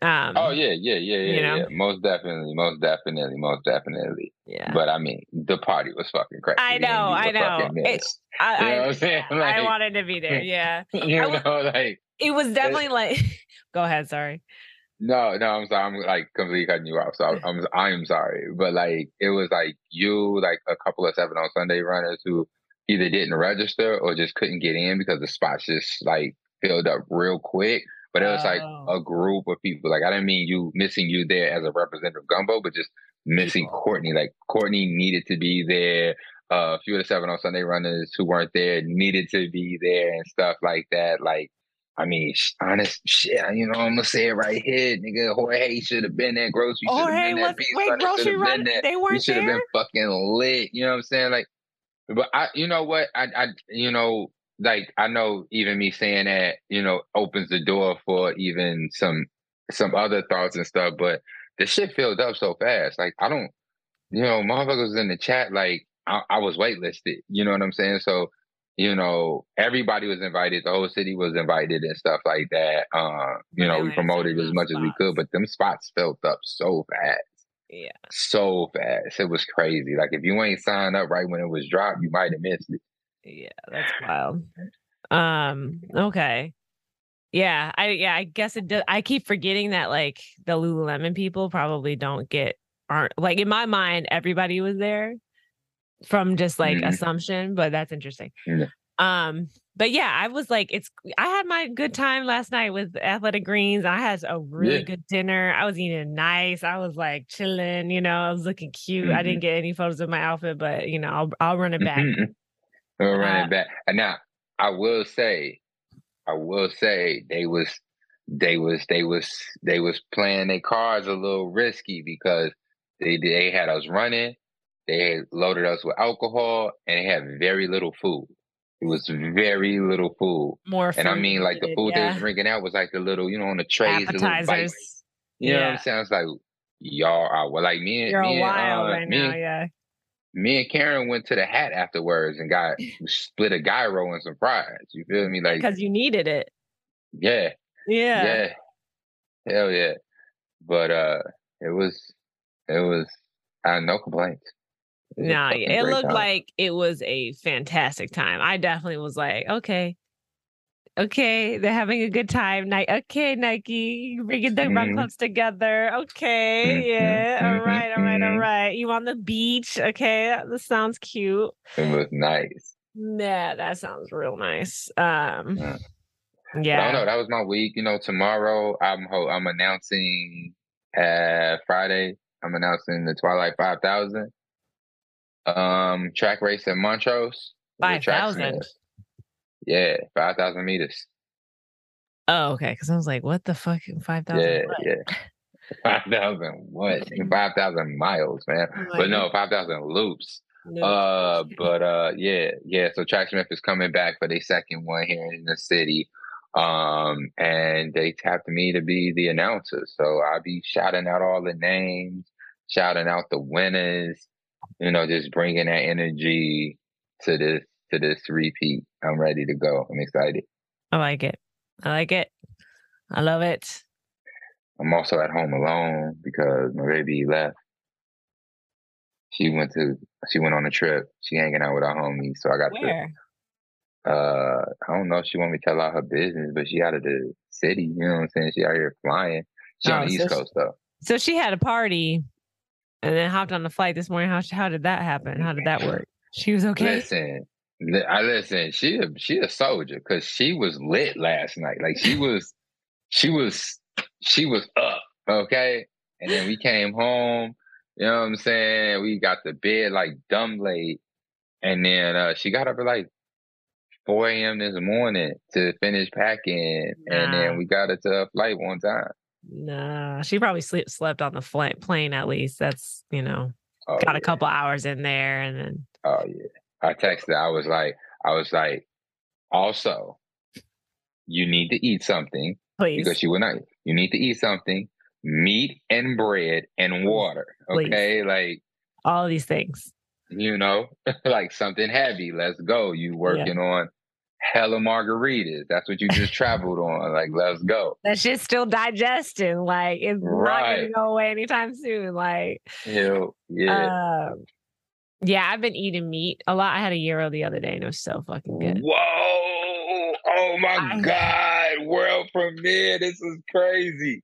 Um, oh yeah, yeah, yeah, yeah, you know? yeah. Most definitely, most definitely, most definitely. Yeah. But I mean, the party was fucking crazy. I know, I know. It, I, you know I, what I'm saying? Like, I wanted to be there. Yeah. you know, like it was definitely like. Go ahead. Sorry. No, no, I'm sorry. I'm like completely cutting you off. So I'm, I'm, I'm sorry, but like it was like you, like a couple of seven on Sunday runners who either didn't register or just couldn't get in because the spots just like filled up real quick. But it was like a group of people. Like I didn't mean you missing you there as a representative gumbo, but just missing People. Courtney. Like Courtney needed to be there. Uh, a few of the seven on Sunday runners who weren't there needed to be there and stuff like that. Like, I mean, honest shit. You know, I'm gonna say it right here, nigga. Jorge should have been there. Grocery should have been there. wait, grocery run- they weren't should have been fucking lit. You know what I'm saying? Like, but I, you know what? I, I, you know, like I know even me saying that, you know, opens the door for even some, some other thoughts and stuff. But the shit filled up so fast. Like I don't, you know, motherfuckers in the chat. Like I, I was waitlisted. You know what I'm saying? So, you know, everybody was invited. The whole city was invited and stuff like that. Uh, you know, we promoted as much as we could, but them spots filled up so fast Yeah. so fast. It was crazy. Like if you ain't signed up right when it was dropped, you might have missed it. Yeah. That's wild. Um. Okay. Yeah. I. Yeah. I guess it. Does, I keep forgetting that like the Lululemon people probably don't get aren't like in my mind everybody was there from just like Mhm. assumption, but that's interesting. Yeah. Um. But yeah, I was like, it's. I had my good time last night with Athletic Greens. I had a really Yeah. good dinner. I was eating nice. I was like chilling. You know, I was looking cute. I Mhm. didn't get any photos of my outfit, but you know, I'll I'll run it back. Mhm. We'll run Uh, it back. And now I will say, I will say they was they was they was they was playing their cards a little risky because they they had us running, they loaded us with alcohol, and they had very little food. It was very little food. More And I mean, like the food they yeah. was bringing out was like the little, you know, on the trays, the appetizers. You know what Yeah. I'm saying? It's like y'all are well, like me and You're me and uh, right me, now, and- yeah. me and Karen went to the hat afterwards and got split a gyro and some fries. You feel me? Like Because you needed it. yeah, Yeah. yeah, hell yeah. But uh, it was it was I had no complaints. It was a Nah, it looked like it was a fantastic time. I definitely was like, okay, okay, they're having a good time. Ni- okay, Nike, bringing the run Mhm. clubs together. Okay, Mhm, yeah, all mhm, right, all right, all mhm. You on the beach? Okay, that- this sounds cute. it was nice. Yeah, that sounds real nice. Um, Yeah. But I don't know. That was my week. You know, tomorrow I'm ho- I'm announcing uh Friday. I'm announcing the Twilight Five Thousand um track race in Montrose. Five thousand. Yeah, five thousand meters. Oh, okay. Because I was like, what the fuck? Five thousand. Yeah, yeah. Five thousand what? Five thousand miles, man. But no, five thousand loops. Uh, but uh, yeah, yeah. So Tracksmith is coming back for their second one here in the city. Um, and they tapped me to be the announcer. So I'll be shouting out all the names, shouting out the winners. You know, just bringing that energy to this to this repeat. I'm ready to go. I'm excited. I like it. I like it. I love it. I'm also at home alone because my baby left. She went to she went on a trip. She hanging out with our homies, so I got to Where? uh, I don't know if she want me to tell out her business, but she out of the city. You know what I'm saying? She out here flying. She oh, on the so East she, Coast though. So she had a party, and then hopped on the flight this morning. How how did that happen? How did that work? She was okay. Listen, I listen. She a, she a soldier because she was lit last night. Like she was, she was, she was up. Okay, and then we came home. You know what I'm saying? We got the bed like dumb late, and then uh, she got up at like 4 a.m. this morning to finish packing, nah. and then we got her to a flight one time. Nah, she probably sleep, slept on the plane at least. That's you know, oh, got yeah. a couple hours in there, and then. Oh yeah, I texted. I was like, I was like, also, you need to eat something Please. because you will not. You need to eat something, meat and bread and water. Okay, Please. like all these things. You know, like something heavy. Let's go. You working yeah. on hella margaritas. That's what you just traveled on. Like, let's go. That shit's still digesting. Like, it's right. not gonna go away anytime soon. Like, Ew, yeah. Um, yeah, I've been eating meat a lot. I had a gyro the other day and it was so fucking good. Whoa! Oh my I... god! World premiere! This is crazy.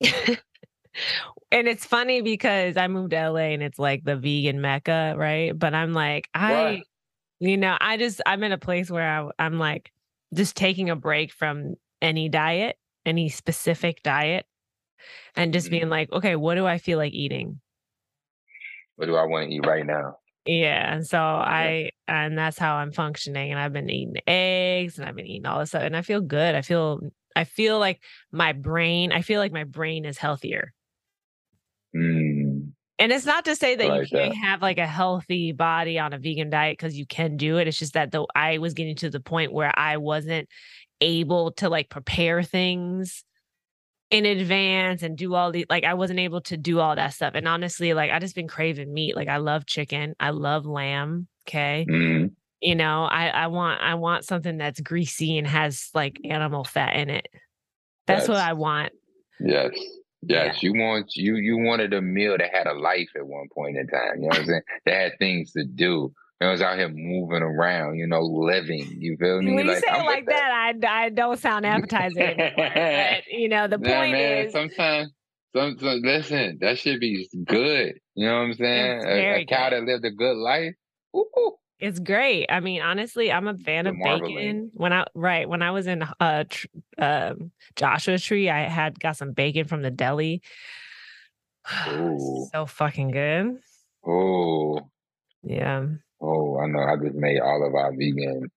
and it's funny because I moved to LA and it's like the vegan mecca, right? But I'm like, I, what? You know, I just I'm in a place where I, I'm like just taking a break from any diet, any specific diet, and just mm-hmm. being like, okay, what do I feel like eating? What do I want to eat right now? Yeah. And so I, and that's how I'm functioning. And I've been eating eggs and I've been eating all this stuff. And I feel good. I feel, I feel like my brain, I feel like my brain is healthier. Mm. And it's not to say that like you can't that. have like a healthy body on a vegan diet because you can do it. It's just that though I was getting to the point where I wasn't able to like prepare things in advance and do all the like I wasn't able to do all that stuff. And honestly, like I just been craving meat. Like I love chicken. I love lamb. Okay. Mm-hmm. You know, I, I want I want something that's greasy and has like animal fat in it. That's yes. what I want. Yes. Yes. Yeah. You want you you wanted a meal that had a life at one point in time. You know what I'm saying? that had things to do. I was out here moving around, you know, living. You feel me? When you say it like that, that, I, I don't sound appetizing but, you know, the point man, is sometimes, some, some, listen, that should be good. You know what I'm saying? A, a, cow that lived a good life. Ooh. It's great. I mean, honestly, I'm a fan of bacon. When I right when I was in uh, tr- uh, Joshua Tree, I had got some bacon from the deli. so fucking good. Oh, yeah. Oh, I know. I just made all of our vegan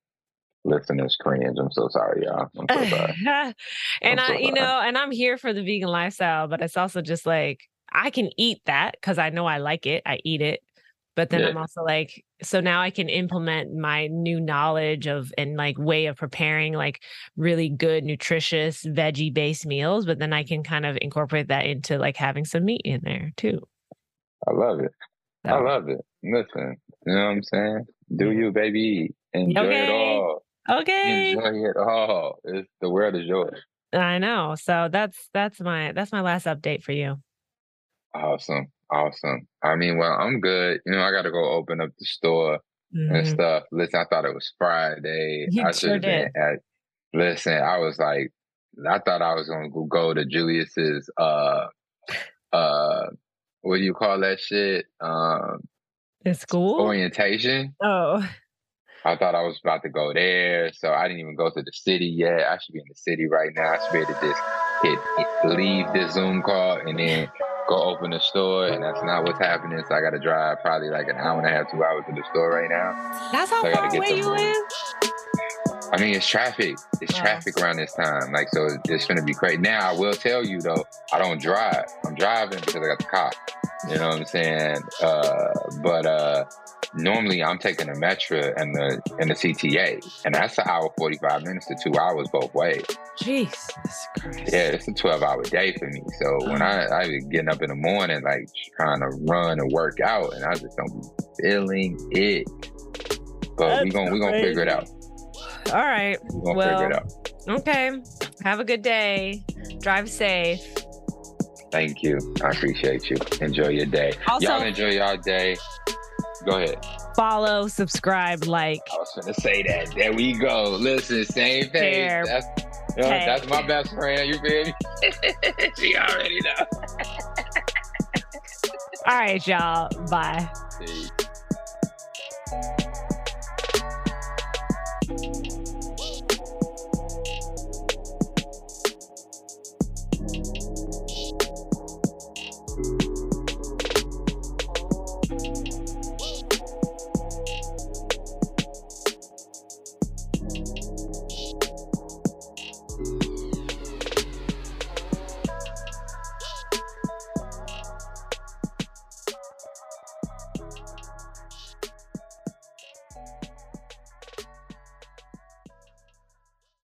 listeners cringe. I'm so sorry, y'all. I'm so sorry. and I'm I, so you know, and I'm here for the vegan lifestyle, but it's also just like I can eat that because I know I like it. I eat it. But then yeah. I'm also like, so now I can implement my new knowledge of and like way of preparing like really good, nutritious, veggie based meals. But then I can kind of incorporate that into like having some meat in there too. I love it. So. I love it. Listen, you know what I'm saying? Do you, baby. Enjoy okay. it all. Okay. Enjoy it all. It's the world is yours. I know. So that's that's my that's my last update for you. Awesome. Awesome. I mean, well, I'm good. You know, I gotta go open up the store mm-hmm. and stuff. Listen, I thought it was Friday. You I should have been at listen, I was like I thought I was gonna go to Julius's uh uh what do you call that shit? Um in school? Orientation. Oh. I thought I was about to go there. So I didn't even go to the city yet. I should be in the city right now. I should be able to just hit, hit leave this Zoom call and then go open the store. And that's not what's happening. So I got to drive probably like an hour and a half, two hours to the store right now. That's how so far away you live? I mean, it's traffic. It's traffic around this time. Like, so it's going to be crazy. Now, I will tell you though, I don't drive. I'm driving because I got the car. You know what I'm saying? Uh, but uh, normally I'm taking the metro and the and the CTA, and that's an hour 45 minutes to two hours both ways. Jesus Christ. Yeah, it's a 12 hour day for me. So when I I be getting up in the morning, like trying to run and work out, and I just don't be feeling it. But we gonna we gonna figure it out. All right. We're gonna well, figure it out. Okay. Have a good day. Drive safe. Thank you. I appreciate you. Enjoy your day. Also, y'all enjoy y'all day. Go ahead. follow, subscribe, like. I was gonna say that. There we go. Listen, same thing. That's, uh, that's my best friend. You feel me? she already know. All right, y'all. Bye. Peace.